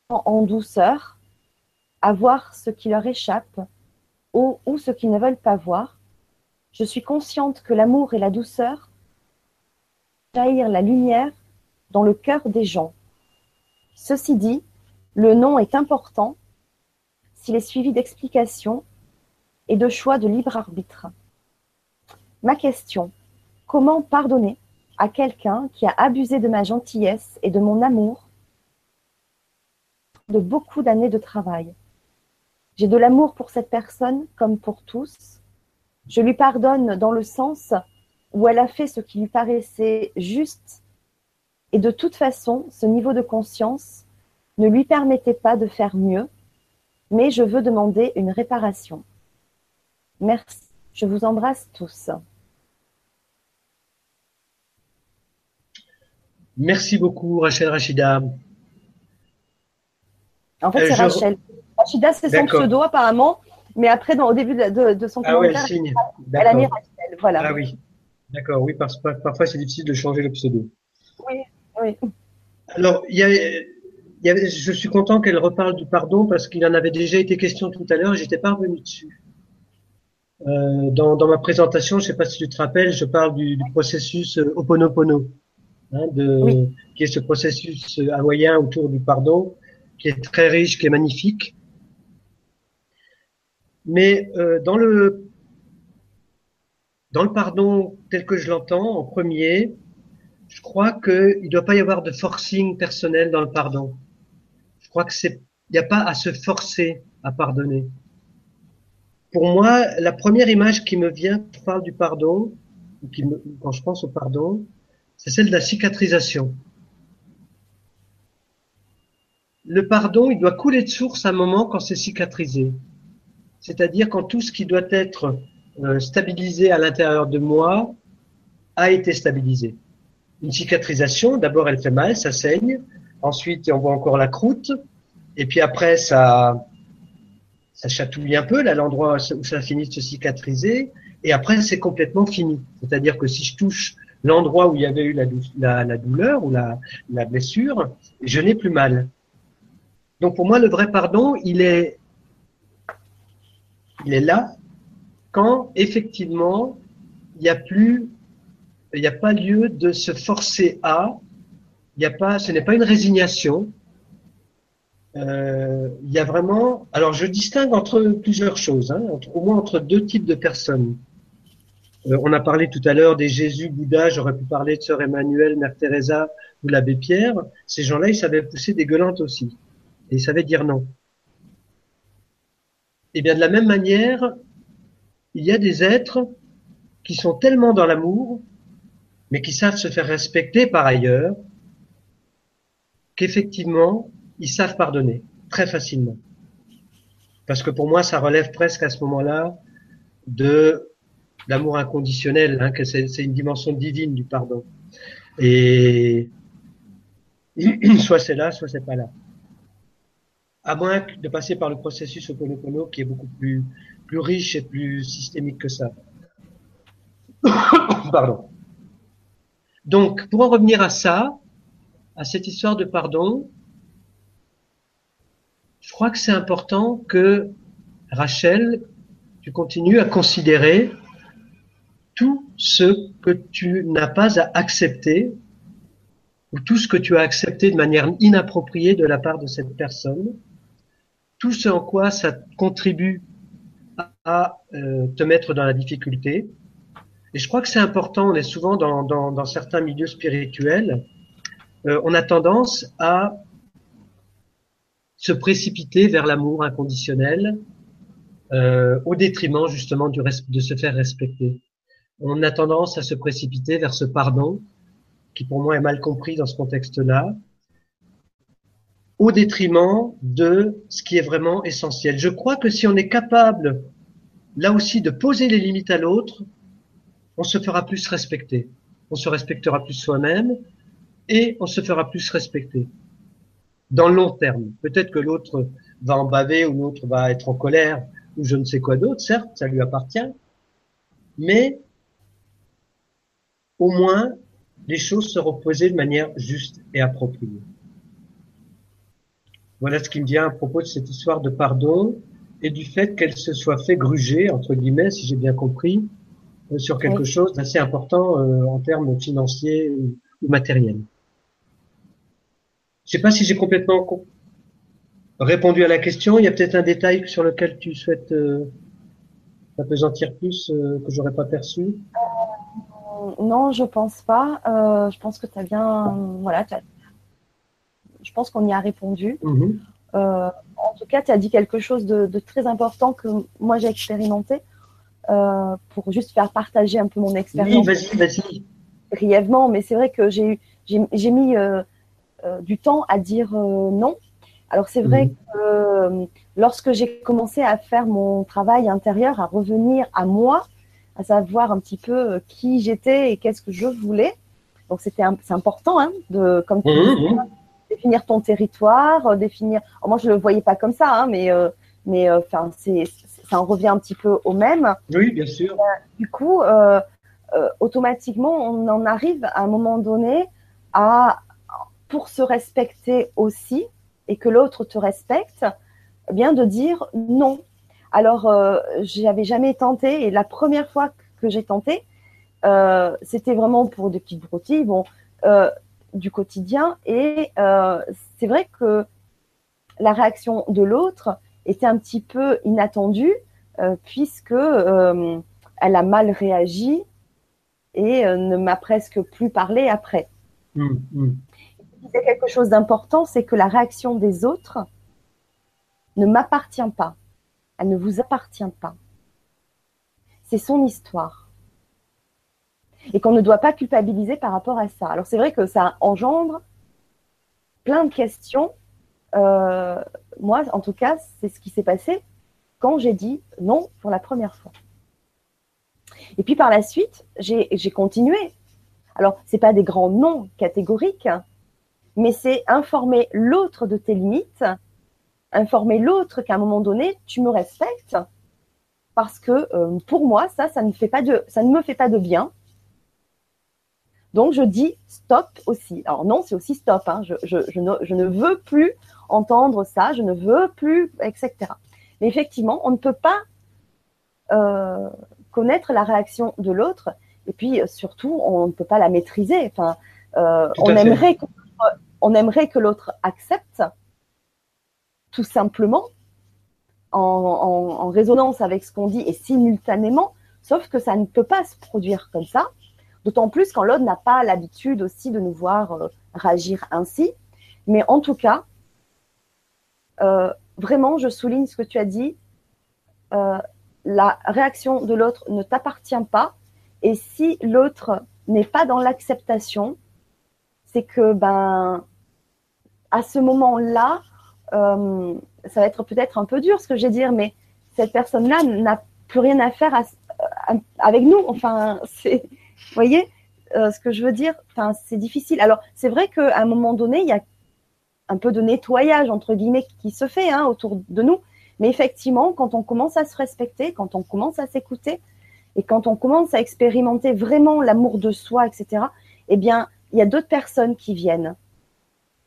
en douceur, à voir ce qui leur échappe ou, ce qu'ils ne veulent pas voir. Je suis consciente que l'amour et la douceur jaillir la lumière dans le cœur des gens. Ceci dit, le nom est important s'il est suivi d'explications et de choix de libre arbitre. Ma question, comment pardonner à quelqu'un qui a abusé de ma gentillesse et de mon amour de beaucoup d'années de travail? J'ai de l'amour pour cette personne comme pour tous. Je lui pardonne dans le sens où elle a fait ce qui lui paraissait juste et de toute façon, ce niveau de conscience ne lui permettait pas de faire mieux mais je veux demander une réparation. Merci. Je vous embrasse tous. Merci beaucoup, Rachel Rachida. En fait, c'est euh, Rachel. Rachida, c'est son pseudo apparemment, mais après, dans, au début de, son ah commentaire, signe. elle a mis Rachel. Voilà. Ah oui, d'accord. Oui, parce, parfois, c'est difficile de changer le pseudo. Oui, oui. Alors, il y a je suis content qu'elle reparle du pardon parce qu'il en avait déjà été question tout à l'heure et j'étais pas revenu dessus. Euh, dans, dans, ma présentation, je sais pas si tu te rappelles, je parle du, du processus euh, Oponopono, hein, de, qui est ce processus euh, hawaïen autour du pardon, qui est très riche, qui est magnifique. Mais euh, dans le dans le pardon tel que je l'entends, en premier, je crois qu'il ne doit pas y avoir de forcing personnel dans le pardon. Je crois que c'est, il n'y a pas à se forcer à pardonner. Pour moi, la première image qui me vient quand parle du pardon, qui me, quand je pense au pardon, c'est celle de la cicatrisation. Le pardon, il doit couler de source à un moment quand c'est cicatrisé. C'est-à-dire quand tout ce qui doit être euh, stabilisé à l'intérieur de moi a été stabilisé. Une cicatrisation, d'abord elle fait mal, ça saigne, Ensuite, on voit encore la croûte. Et puis après, ça, ça chatouille un peu, là, l'endroit où ça finit de se cicatriser. Et après, c'est complètement fini. C'est-à-dire que si je touche l'endroit où il y avait eu la, douleur ou la, la blessure, je n'ai plus mal. Donc pour moi, le vrai pardon, il est, il est là quand effectivement il n'y a plus, il n'y a pas lieu de se forcer à, y a pas, ce n'est pas une résignation. Euh, il y a vraiment. Alors, je distingue entre plusieurs choses, hein, au moins entre deux types de personnes. Euh, on a parlé tout à l'heure des Jésus, Bouddha. J'aurais pu parler de Sœur Emmanuel, Mère Teresa ou l'abbé Pierre. Ces gens-là, ils savaient pousser des gueulantes aussi, et ils savaient dire non. Et bien, de la même manière, il y a des êtres qui sont tellement dans l'amour, mais qui savent se faire respecter par ailleurs, qu'effectivement, ils savent pardonner très facilement. Parce que pour moi, ça relève presque à ce moment-là de l'amour inconditionnel, hein, que c'est une dimension divine du pardon. Et soit c'est là, soit c'est pas là. À moins de passer par le processus Oponopono qui est beaucoup plus, plus riche et plus systémique que ça. Pardon. Donc, pour en revenir à ça, à cette histoire de pardon, je crois que c'est important que Rachel, tu continues à considérer tout ce que tu n'as pas à accepter ou tout ce que tu as accepté de manière inappropriée de la part de cette personne, tout ce en quoi ça contribue à, euh, te mettre dans la difficulté. Et je crois que c'est important, on est souvent dans, certains milieux spirituels, euh, on a tendance à se précipiter vers l'amour inconditionnel euh, au détriment justement de se faire respecter. On a tendance à se précipiter vers ce pardon qui pour moi est mal compris dans ce contexte-là, au détriment de ce qui est vraiment essentiel. Je crois que si on est capable, là aussi, de poser les limites à l'autre, on se fera plus respecter. On se respectera plus soi-même et on se fera plus respecter. Dans le long terme. Peut-être que l'autre va en baver ou l'autre va être en colère ou je ne sais quoi d'autre, certes, ça lui appartient. Mais au moins, les choses seront posées de manière juste et appropriée. Voilà ce qui me vient à propos de cette histoire de pardon et du fait qu'elle se soit fait gruger, entre guillemets, si j'ai bien compris, euh, sur quelque chose d'assez important euh, en termes financiers ou, matériels. Je sais pas si j'ai complètement répondu à la question. Il y a peut-être un détail sur lequel tu souhaites euh, apesantir plus euh, que j'aurais pas perçu non, je pense pas. Euh, je pense que tu as bien. Voilà, je pense qu'on y a répondu. Mhm. Euh, en tout cas, tu as dit quelque chose de, très important que moi j'ai expérimenté euh, pour juste faire partager un peu mon expérience. Oui, vas-y, vas-y. Brièvement, mais c'est vrai que j'ai j'ai mis du temps à dire non. Alors c'est vrai mhm. que lorsque j'ai commencé à faire mon travail intérieur, à revenir à moi, à savoir un petit peu euh, qui j'étais et qu'est-ce que je voulais. Donc c'était c'est important hein, de comme tu mmh, mmh. définir ton territoire, euh, définir. moi je le voyais pas comme ça, hein, mais euh, mais enfin c'est ça en revient un petit peu au même. Oui, bien sûr. du coup, automatiquement, on en arrive à un moment donné à pour se respecter aussi et que l'autre te respecte, eh bien de dire non. Alors, euh, j'avais jamais tenté et la première fois que j'ai tenté, euh, c'était vraiment pour des petites broutilles, bon, euh, du quotidien. Et euh, c'est vrai que la réaction de l'autre était un petit peu inattendue puisque elle a mal réagi et ne m'a presque plus parlé après. Mmh, mmh. C'est quelque chose d'important, c'est que la réaction des autres ne m'appartient pas elle ne vous appartient pas. C'est son histoire. Et qu'on ne doit pas culpabiliser par rapport à ça. Alors c'est vrai que ça engendre plein de questions. Euh, moi, en tout cas, c'est ce qui s'est passé quand j'ai dit non pour la première fois. Et puis par la suite, j'ai continué. Alors, ce n'est pas des grands noms catégoriques, mais c'est informer l'autre de tes limites informer l'autre qu'à un moment donné, tu me respectes parce que euh, pour moi, ça, ça ne, fait pas de, ça ne me fait pas de bien. Donc, je dis stop aussi. Alors non, c'est aussi stop. Hein. Je, je, je, ne, je, ne, veux plus entendre ça, je ne veux plus, etc. Mais effectivement, on ne peut pas euh, connaître la réaction de l'autre. Et puis, surtout, on ne peut pas la maîtriser. Enfin, euh, on, aimerait on aimerait que l'autre accepte, tout simplement en, résonance avec ce qu'on dit et simultanément, sauf que ça ne peut pas se produire comme ça, d'autant plus quand l'autre n'a pas l'habitude aussi de nous voir euh, réagir ainsi. Mais en tout cas, euh, vraiment, je souligne ce que tu as dit, euh, la réaction de l'autre ne t'appartient pas. Et si l'autre n'est pas dans l'acceptation, c'est que ben à ce moment-là, euh, ça va être peut-être un peu dur ce que je vais dire, mais cette personne-là n'a plus rien à faire avec nous. Enfin, c'est, vous voyez euh, ce que je veux dire. Enfin, c'est difficile. Alors, c'est vrai qu'à un moment donné, il y a un peu de nettoyage entre guillemets qui se fait hein, autour de nous. Mais effectivement, quand on commence à se respecter, quand on commence à s'écouter, et quand on commence à expérimenter vraiment l'amour de soi, etc., eh bien, il y a d'autres personnes qui viennent.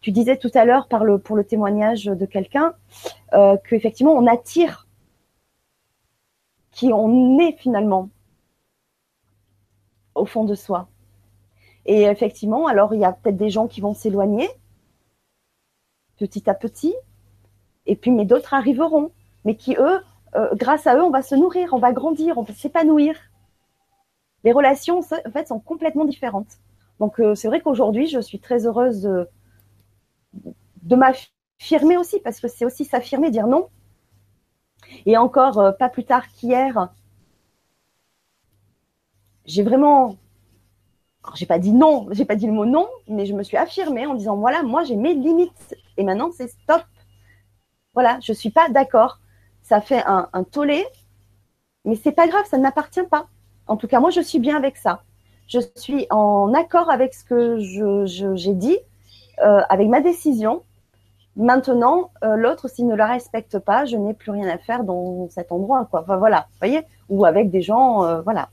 Tu disais tout à l'heure pour le témoignage de quelqu'un euh, qu'effectivement, on attire qui on est finalement au fond de soi. Et effectivement, alors il y a peut-être des gens qui vont s'éloigner petit à petit, et puis mais d'autres arriveront, mais qui eux euh, grâce à eux, on va se nourrir, on va grandir, on va s'épanouir. Les relations, en fait, sont complètement différentes. Donc, euh, c'est vrai qu'aujourd'hui, je suis très heureuse de, de m'affirmer aussi, parce que c'est aussi s'affirmer, dire non. Et encore, euh, pas plus tard qu'hier, j'ai vraiment, j'ai pas dit non, j'ai pas dit le mot non, mais je me suis affirmée en disant voilà, moi j'ai mes limites et maintenant c'est stop. Voilà, je suis pas d'accord ça fait un, tollé, mais c'est pas grave, ça ne m'appartient pas. En tout cas, moi, je suis bien avec ça. Je suis en accord avec ce que j'ai dit, euh, avec ma décision. Maintenant, euh, l'autre, s'il ne la respecte pas, je n'ai plus rien à faire dans cet endroit, quoi. Enfin, voilà, vous voyez, ou avec des gens, euh, voilà.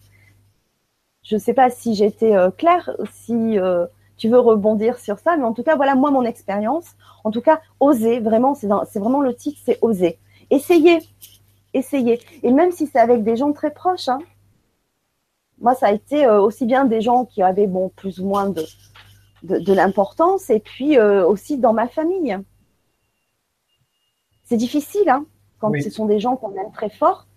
Je ne sais pas si j'ai été claire, si tu veux rebondir sur ça, mais en tout cas, voilà, moi, mon expérience. En tout cas, oser, vraiment, c'est vraiment le titre, c'est oser essayez, essayez. Et même si c'est avec des gens très proches, hein. moi, ça a été euh, aussi bien des gens qui avaient bon, plus ou moins de, de, l'importance, et puis euh, aussi dans ma famille. C'est difficile, hein, quand ce sont des gens qu'on aime très fort.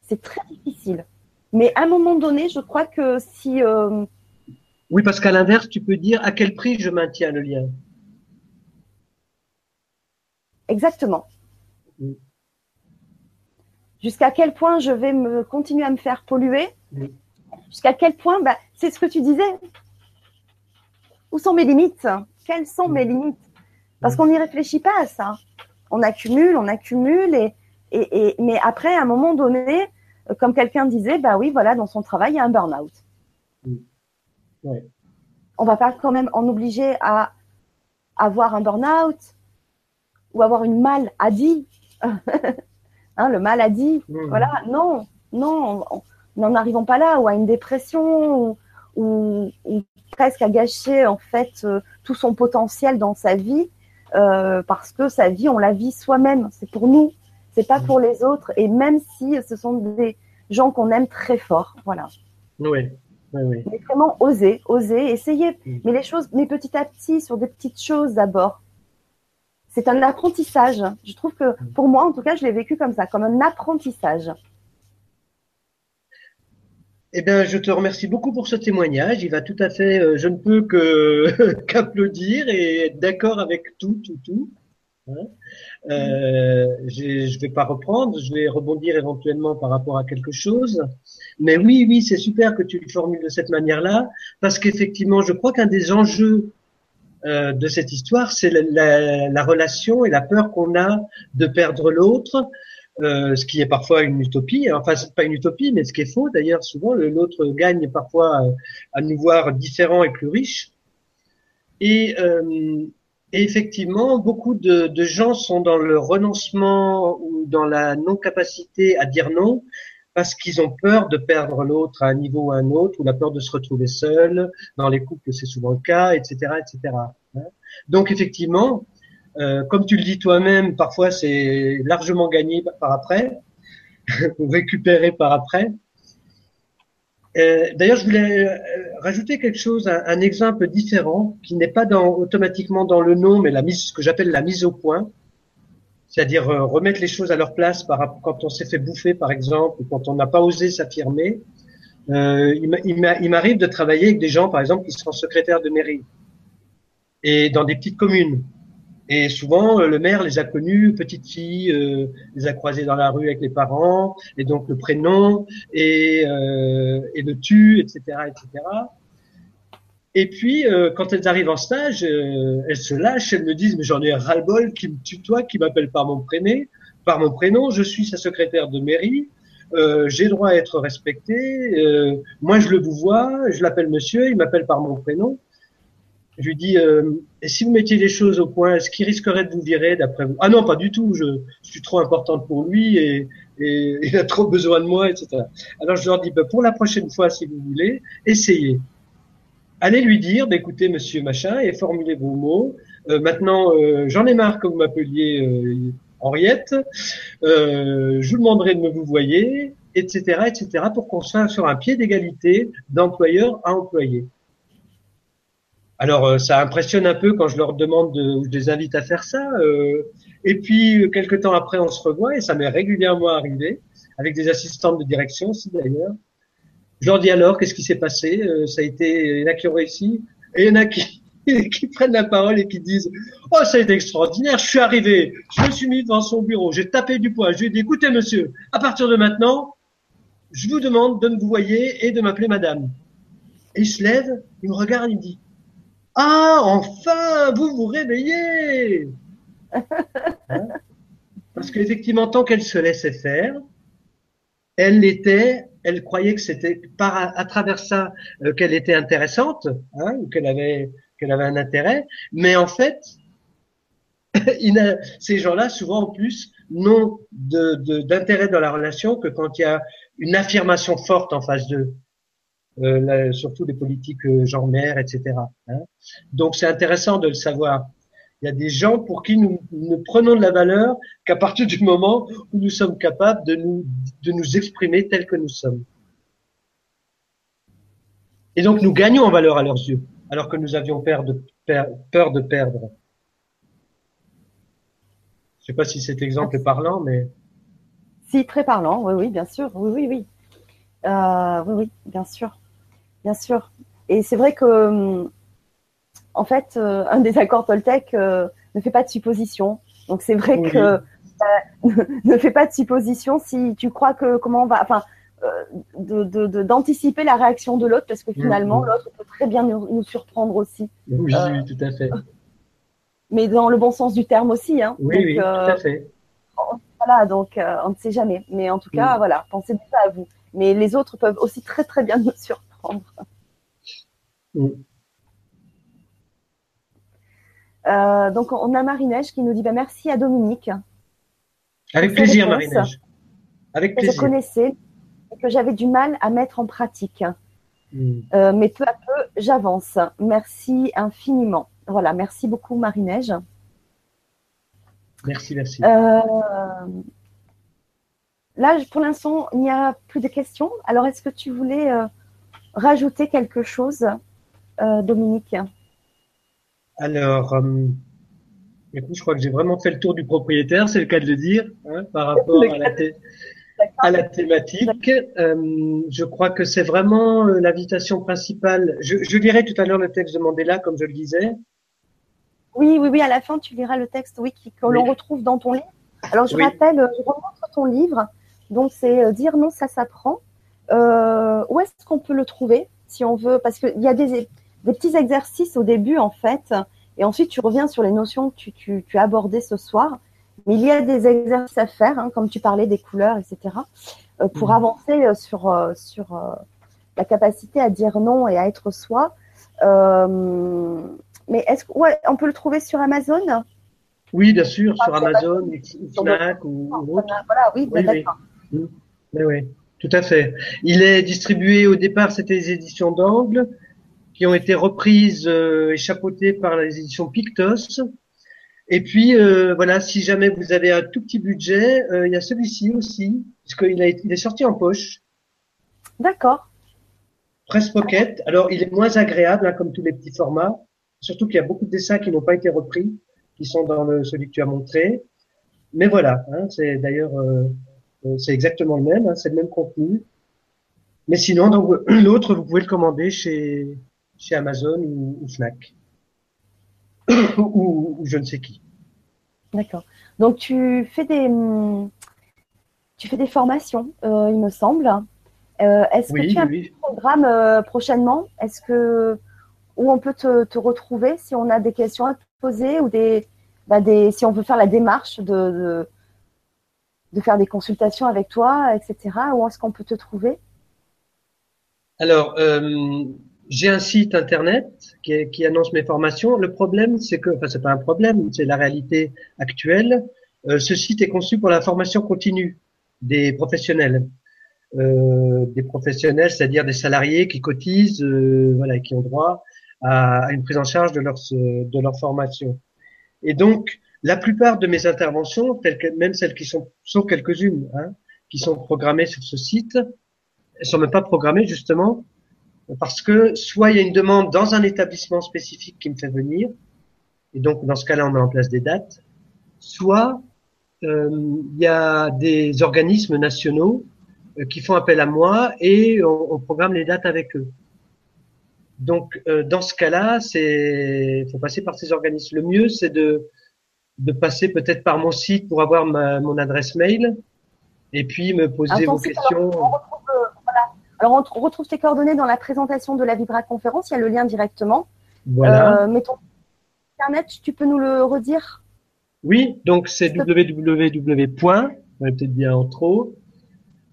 C'est très difficile. Mais à un moment donné, je crois que si... Euh, oui, parce qu'à l'inverse, tu peux dire à quel prix je maintiens le lien. Exactement jusqu'à quel point je vais me continuer à me faire polluer, jusqu'à quel point, bah, c'est ce que tu disais. Où sont mes limites? Quelles sont mes limites? Parce qu'on n'y réfléchit pas à ça. On accumule, on accumule, et, et, mais après, à un moment donné, comme quelqu'un disait, bah oui, voilà, dans son travail, il y a un burn-out. Ouais. On va pas quand même en obliger à avoir un burn-out ou avoir une maladie. Hein, le maladie. Mmh. Voilà, non, non, n'en arrivons pas là, ou à une dépression, ou, presque à gâcher en fait euh, tout son potentiel dans sa vie, euh, parce que sa vie, on la vit soi-même. C'est pour nous, c'est pas pour les autres, et même si ce sont des gens qu'on aime très fort, voilà. Oui. Oui, oui. Mais vraiment oser, oser, essayer. Mmh. Mais les choses, mais petit à petit, sur des petites choses d'abord c'est un apprentissage. Je trouve que pour moi, en tout cas, je l'ai vécu comme ça, comme un apprentissage. Eh bien, je te remercie beaucoup pour ce témoignage. Il va tout à fait, euh, je ne peux que qu'applaudir et être d'accord avec tout, tout, tout. Hein. euh, je ne vais pas reprendre, je vais rebondir éventuellement par rapport à quelque chose. Mais oui, oui, c'est super que tu le formules de cette manière-là, parce qu'effectivement, je crois qu'un des enjeux euh, de cette histoire, c'est la, la, relation et la peur qu'on a de perdre l'autre, euh, ce qui est parfois une utopie. Enfin, c'est pas une utopie, mais ce qui est faux d'ailleurs. Souvent, l'autre gagne parfois euh, à nous voir différents et plus riches. Et, euh, effectivement, beaucoup de, de, gens sont dans le renoncement ou dans la non-capacité à dire non parce qu'ils ont peur de perdre l'autre à un niveau ou à un autre, ou la peur de se retrouver seul. Dans les couples, c'est souvent le cas, etc., etc. Hein. Donc effectivement, euh, comme tu le dis toi-même, parfois c'est largement gagné par après, ou récupéré par après. Euh, d'ailleurs, je voulais euh, rajouter quelque chose, un, exemple différent qui n'est pas dans, automatiquement dans le nom, mais la mise, ce que j'appelle la mise au point c'est-à-dire euh, remettre les choses à leur place par, quand on s'est fait bouffer, par exemple, ou quand on n'a pas osé s'affirmer. Il m'arrive de travailler avec des gens, par exemple, qui sont secrétaires de mairie et dans des petites communes. Et souvent, le maire les a connus, petites filles, euh, les a croisées dans la rue avec les parents, et donc le prénom, et, euh, et le tu, etc., etc. Et puis, euh, quand elles arrivent en stage, euh, elles se lâchent, elles me disent, mais j'en ai ras-le-bol qui me tutoie, qui m'appelle par mon prénom, par mon prénom, je suis sa secrétaire de mairie, euh, j'ai droit à être respecté, euh, moi je le vous vois, je l'appelle monsieur, il m'appelle par mon prénom. Je lui dis, euh, et si vous mettiez les choses au point, est-ce qu'il risquerait de vous virer d'après vous? Ah non, pas du tout, je, suis trop importante pour lui et, il a trop besoin de moi, etc. Alors je leur dis, bah, pour la prochaine fois, si vous voulez, essayez allez lui dire d'écouter monsieur machin et formulez vos mots. Euh, maintenant, euh, j'en ai marre que vous m'appeliez Henriette. Je vous demanderai de me vous voyer, etc., etc., pour qu'on soit sur un pied d'égalité d'employeur à employé. Alors, euh, ça impressionne un peu quand je leur demande, de, je les invite à faire ça. et puis, quelques temps après, on se revoit et ça m'est régulièrement arrivé avec des assistantes de direction aussi d'ailleurs. Je leur dis alors, qu'est-ce qui s'est passé euh, Ça a été, il y en a qui ont réussi, et il y en a qui, qui prennent la parole et qui disent Oh, ça a été extraordinaire, je suis arrivé, je me suis mis devant son bureau, j'ai tapé du poing, je lui ai dit Écoutez, monsieur, à partir de maintenant, je vous demande de me vous voyer et de m'appeler madame. Et il se lève, il me regarde, il me dit Ah, enfin, vous vous réveillez. Hein Parce qu'effectivement, tant qu'elle se laissait faire, elle était elle croyait que c'était par à, travers ça euh, qu'elle était intéressante, hein, ou qu'elle avait qu'elle avait un intérêt, mais en fait, ces gens-là, souvent en plus, n'ont d'intérêt de, dans la relation que quand il y a une affirmation forte en face d'eux, euh, surtout des politiques euh, genre mère, etc. Hein. Donc c'est intéressant de le savoir. Il y a des gens pour qui nous ne prenons de la valeur qu'à partir du moment où nous sommes capables de nous, de nous exprimer tels que nous sommes. Et donc nous gagnons en valeur à leurs yeux, alors que nous avions peur de, peur de perdre. Je ne sais pas si cet exemple est parlant, mais... Si, très parlant, oui, oui, bien sûr, oui, oui, oui. Euh, oui, oui, bien sûr, bien sûr. Et c'est vrai que hum, en fait, euh, un des accords Toltec euh, ne fait pas de supposition. Donc c'est vrai que euh, ne fait pas de supposition si tu crois que comment on va, enfin, d'anticiper la réaction de l'autre parce que finalement l'autre peut très bien nous, surprendre aussi. Oui, oui, tout à fait. Mais dans le bon sens du terme aussi. Hein. Oui, oui, tout à fait. Voilà, donc on ne sait jamais. Mais en tout cas, voilà, pensez déjà à vous. Mais les autres peuvent aussi très très bien nous surprendre. Euh, donc, on a Marie-Neige qui nous dit bah, merci à Dominique. Avec plaisir, Marie-Neige. Avec plaisir. je connaissais et que j'avais du mal à mettre en pratique. Hmm. Euh, mais peu à peu, j'avance. Merci infiniment. Voilà, merci beaucoup, Marie-Neige. Merci, merci. Euh, là, pour l'instant, il n'y a plus de questions. Alors, est-ce que tu voulais rajouter quelque chose, Dominique? Alors, euh, écoute, je crois que j'ai vraiment fait le tour du propriétaire, c'est le cas de le dire, hein, par rapport à la, thématique. Euh, je crois que c'est vraiment euh, l'invitation principale. Je, je lirai tout à l'heure le texte de Mandela, comme je le disais. Oui, oui, oui, à la fin, tu liras le texte, oui, que l'on retrouve dans ton livre. Alors, je rappelle, je remontre ton livre. Donc, c'est Dire non, ça s'apprend. Où est-ce qu'on peut le trouver, si on veut? Parce qu'il y a des, des petits exercices au début, en fait, et ensuite tu reviens sur les notions que tu, tu, tu as abordées ce soir. Mais il y a des exercices à faire, hein, comme tu parlais des couleurs, etc., euh, pour mmh. avancer euh, sur, euh, sur euh, la capacité à dire non et à être soi. Euh, mais est-ce qu'on ouais, peut le trouver sur Amazon? Oui, bien sûr, sur Amazon, ou Fnac ou, autre. Voilà, oui, oui, d'accord. Oui. oui, oui, tout à fait. Il est distribué au départ, c'était les éditions d'Angle qui ont été reprises euh, et chapeautées par les éditions Pictos. Et puis euh, voilà, si jamais vous avez un tout petit budget, euh, il y a celui-ci aussi, puisqu'il il est sorti en poche. D'accord. Presse Pocket. Alors il est moins agréable, hein, comme tous les petits formats. Surtout qu'il y a beaucoup de dessins qui n'ont pas été repris, qui sont dans le, celui que tu as montré. Mais voilà, hein, c'est d'ailleurs c'est exactement le même, hein, c'est le même contenu. Mais sinon, donc l'autre, vous pouvez le commander chez chez Amazon ou, ou Fnac ou, ou, je ne sais qui. D'accord. Donc tu fais des tu fais des formations, euh, il me semble. Euh, est-ce que tu as un programme euh, prochainement? Est-ce que où on peut te, retrouver si on a des questions à te poser ou des, bah, des si on veut faire la démarche de, de, faire des consultations avec toi, etc. Où est-ce qu'on peut te trouver? Alors, j'ai un site internet qui, qui, annonce mes formations. Le problème, c'est que, enfin, c'est pas un problème, c'est la réalité actuelle. Euh, ce site est conçu pour la formation continue des professionnels, euh, des professionnels, c'est-à-dire des salariés qui cotisent, euh, voilà, qui ont droit à, à, une prise en charge de leur de leur formation. Et donc, la plupart de mes interventions, telles que, même celles qui sont, sont quelques-unes, hein, qui sont programmées sur ce site, elles sont même pas programmées justement parce que soit il y a une demande dans un établissement spécifique qui me fait venir, et donc dans ce cas-là on met en place des dates, soit euh, il y a des organismes nationaux euh, qui font appel à moi et on, programme les dates avec eux. Donc euh, dans ce cas-là, c'est faut passer par ces organismes. Le mieux c'est de de passer peut-être par mon site pour avoir ma, mon adresse mail et puis me poser vos questions. Alors, on retrouve tes coordonnées dans la présentation de la Vibra conférence. Il y a le lien directement. Voilà. Euh, mais ton internet, tu peux nous le redire? Oui, donc c'est www. On va peut-être bien en trop.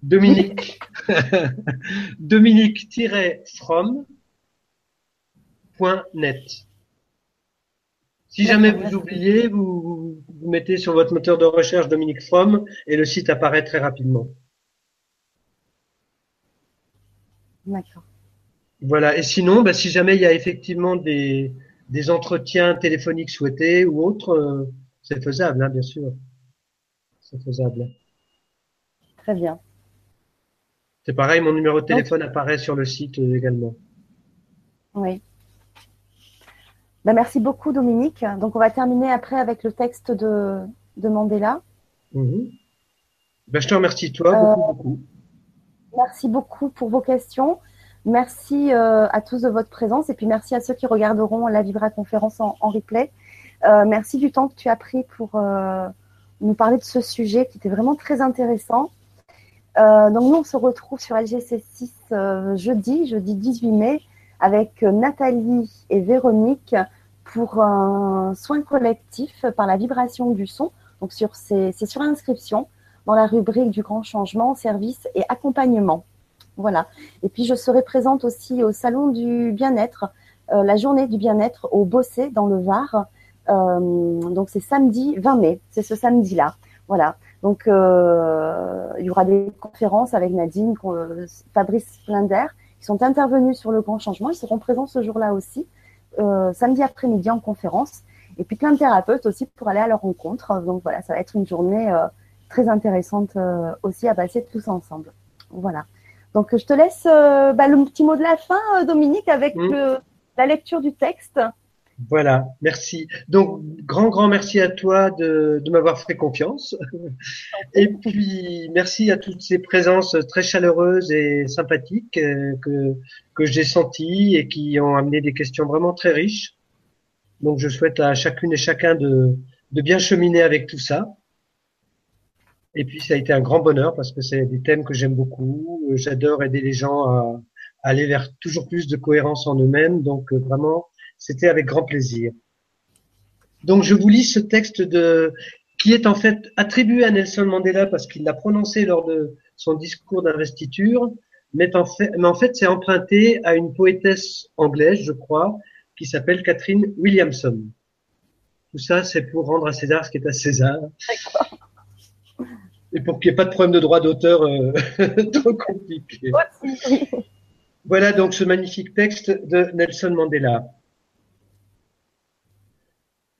Dominique. Dominique-from.net. Si jamais vous oubliez, vous, vous mettez sur votre moteur de recherche Dominique From et le site apparaît très rapidement. D'accord. Voilà. Et sinon, bah, si jamais il y a effectivement des, des entretiens téléphoniques souhaités ou autres, euh, c'est faisable, hein, bien sûr. C'est faisable. Très bien. C'est pareil, mon numéro de téléphone apparaît sur le site euh, également. Oui. Bah, merci beaucoup, Dominique. Donc, on va terminer après avec le texte de, de Mandela. Bah, je te remercie, toi, beaucoup, euh, beaucoup. Merci beaucoup pour vos questions. Merci euh, à tous de votre présence et puis merci à ceux qui regarderont la Vibra conférence en, replay. Euh, merci du temps que tu as pris pour nous parler de ce sujet qui était vraiment très intéressant. donc nous, on se retrouve sur LGC6 jeudi, jeudi 18 mai, avec Nathalie et Véronique pour un soin collectif par la vibration du son. Donc sur c'est sur inscription dans la rubrique du grand changement, service et accompagnement. Voilà. Et puis je serai présente aussi au salon du bien-être, euh, la journée du bien-être au Bossé dans le Var. Euh, donc c'est samedi 20 mai, c'est ce samedi-là. Voilà. Donc euh, il y aura des conférences avec Nadine, Fabrice Flinder, qui sont intervenus sur le grand changement. Ils seront présents ce jour-là aussi, samedi après-midi en conférence. Et puis plein de thérapeutes aussi pour aller à leur rencontre. Donc voilà, ça va être une journée très intéressante euh, aussi à passer tous ensemble. Voilà. Donc je te laisse euh, bah, le petit mot de la fin, euh, Dominique, avec mmh. la lecture du texte. Voilà, merci. Donc, grand, grand merci à toi de, de m'avoir fait confiance. Et puis, merci à toutes ces présences très chaleureuses et sympathiques que, que j'ai senties et qui ont amené des questions vraiment très riches. Donc, je souhaite à chacune et chacun de, de bien cheminer avec tout ça. Et puis ça a été un grand bonheur parce que c'est des thèmes que j'aime beaucoup. Euh, j'adore aider les gens à, aller vers toujours plus de cohérence en eux-mêmes. Donc euh, vraiment, c'était avec grand plaisir. Donc je vous lis ce texte de qui est en fait attribué à Nelson Mandela parce qu'il l'a prononcé lors de son discours d'investiture, mais en fait, mais en fait c'est emprunté à une poétesse anglaise, je crois, qui s'appelle Catherine Williamson. Tout ça, c'est pour rendre à César ce qui est à César et pour qu'il n'y ait pas de problème de droit d'auteur euh, trop compliqué. Voilà donc ce magnifique texte de Nelson Mandela.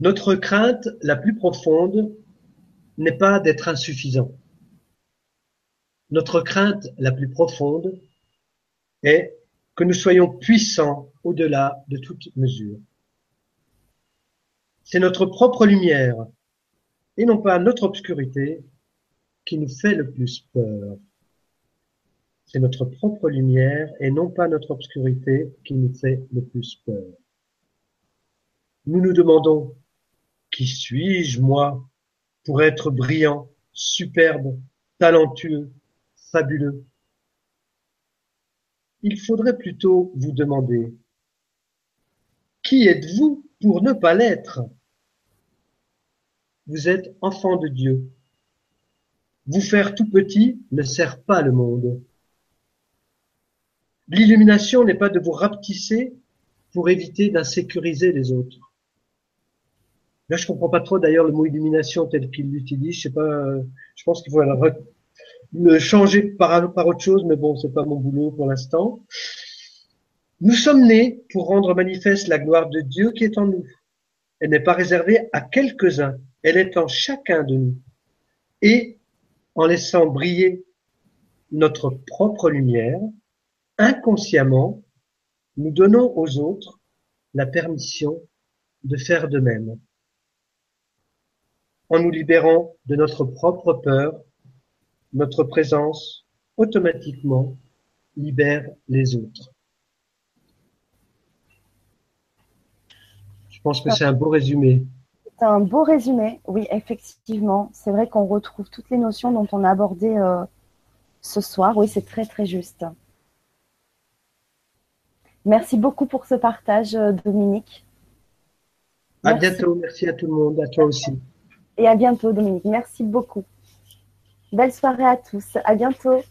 Notre crainte la plus profonde n'est pas d'être insuffisant. Notre crainte la plus profonde est que nous soyons puissants au-delà de toute mesure. C'est notre propre lumière et non pas notre obscurité qui nous fait le plus peur. C'est notre propre lumière et non pas notre obscurité qui nous fait le plus peur. Nous nous demandons, qui suis-je moi pour être brillant, superbe, talentueux, fabuleux? Il faudrait plutôt vous demander, qui êtes-vous pour ne pas l'être? Vous êtes enfant de Dieu. Vous faire tout petit ne sert pas le monde. L'illumination n'est pas de vous rapetisser pour éviter d'insécuriser les autres. Là, je comprends pas trop d'ailleurs le mot illumination tel qu'il l'utilise. Je sais pas. Je pense qu'il faut le changer par, par autre chose, mais bon, c'est pas mon boulot pour l'instant. Nous sommes nés pour rendre manifeste la gloire de Dieu qui est en nous. Elle n'est pas réservée à quelques-uns, elle est en chacun de nous. Et en laissant briller notre propre lumière, inconsciemment, nous donnons aux autres la permission de faire de même. En nous libérant de notre propre peur, notre présence automatiquement libère les autres. Je pense que c'est un beau résumé. C'est un beau résumé, oui, effectivement. C'est vrai qu'on retrouve toutes les notions dont on a abordé euh, ce soir. Oui, c'est très, très juste. Merci beaucoup pour ce partage, euh, Dominique. À bientôt. Merci à tout le monde. À toi aussi. Et à bientôt, Dominique. Merci beaucoup. Belle soirée à tous. À bientôt.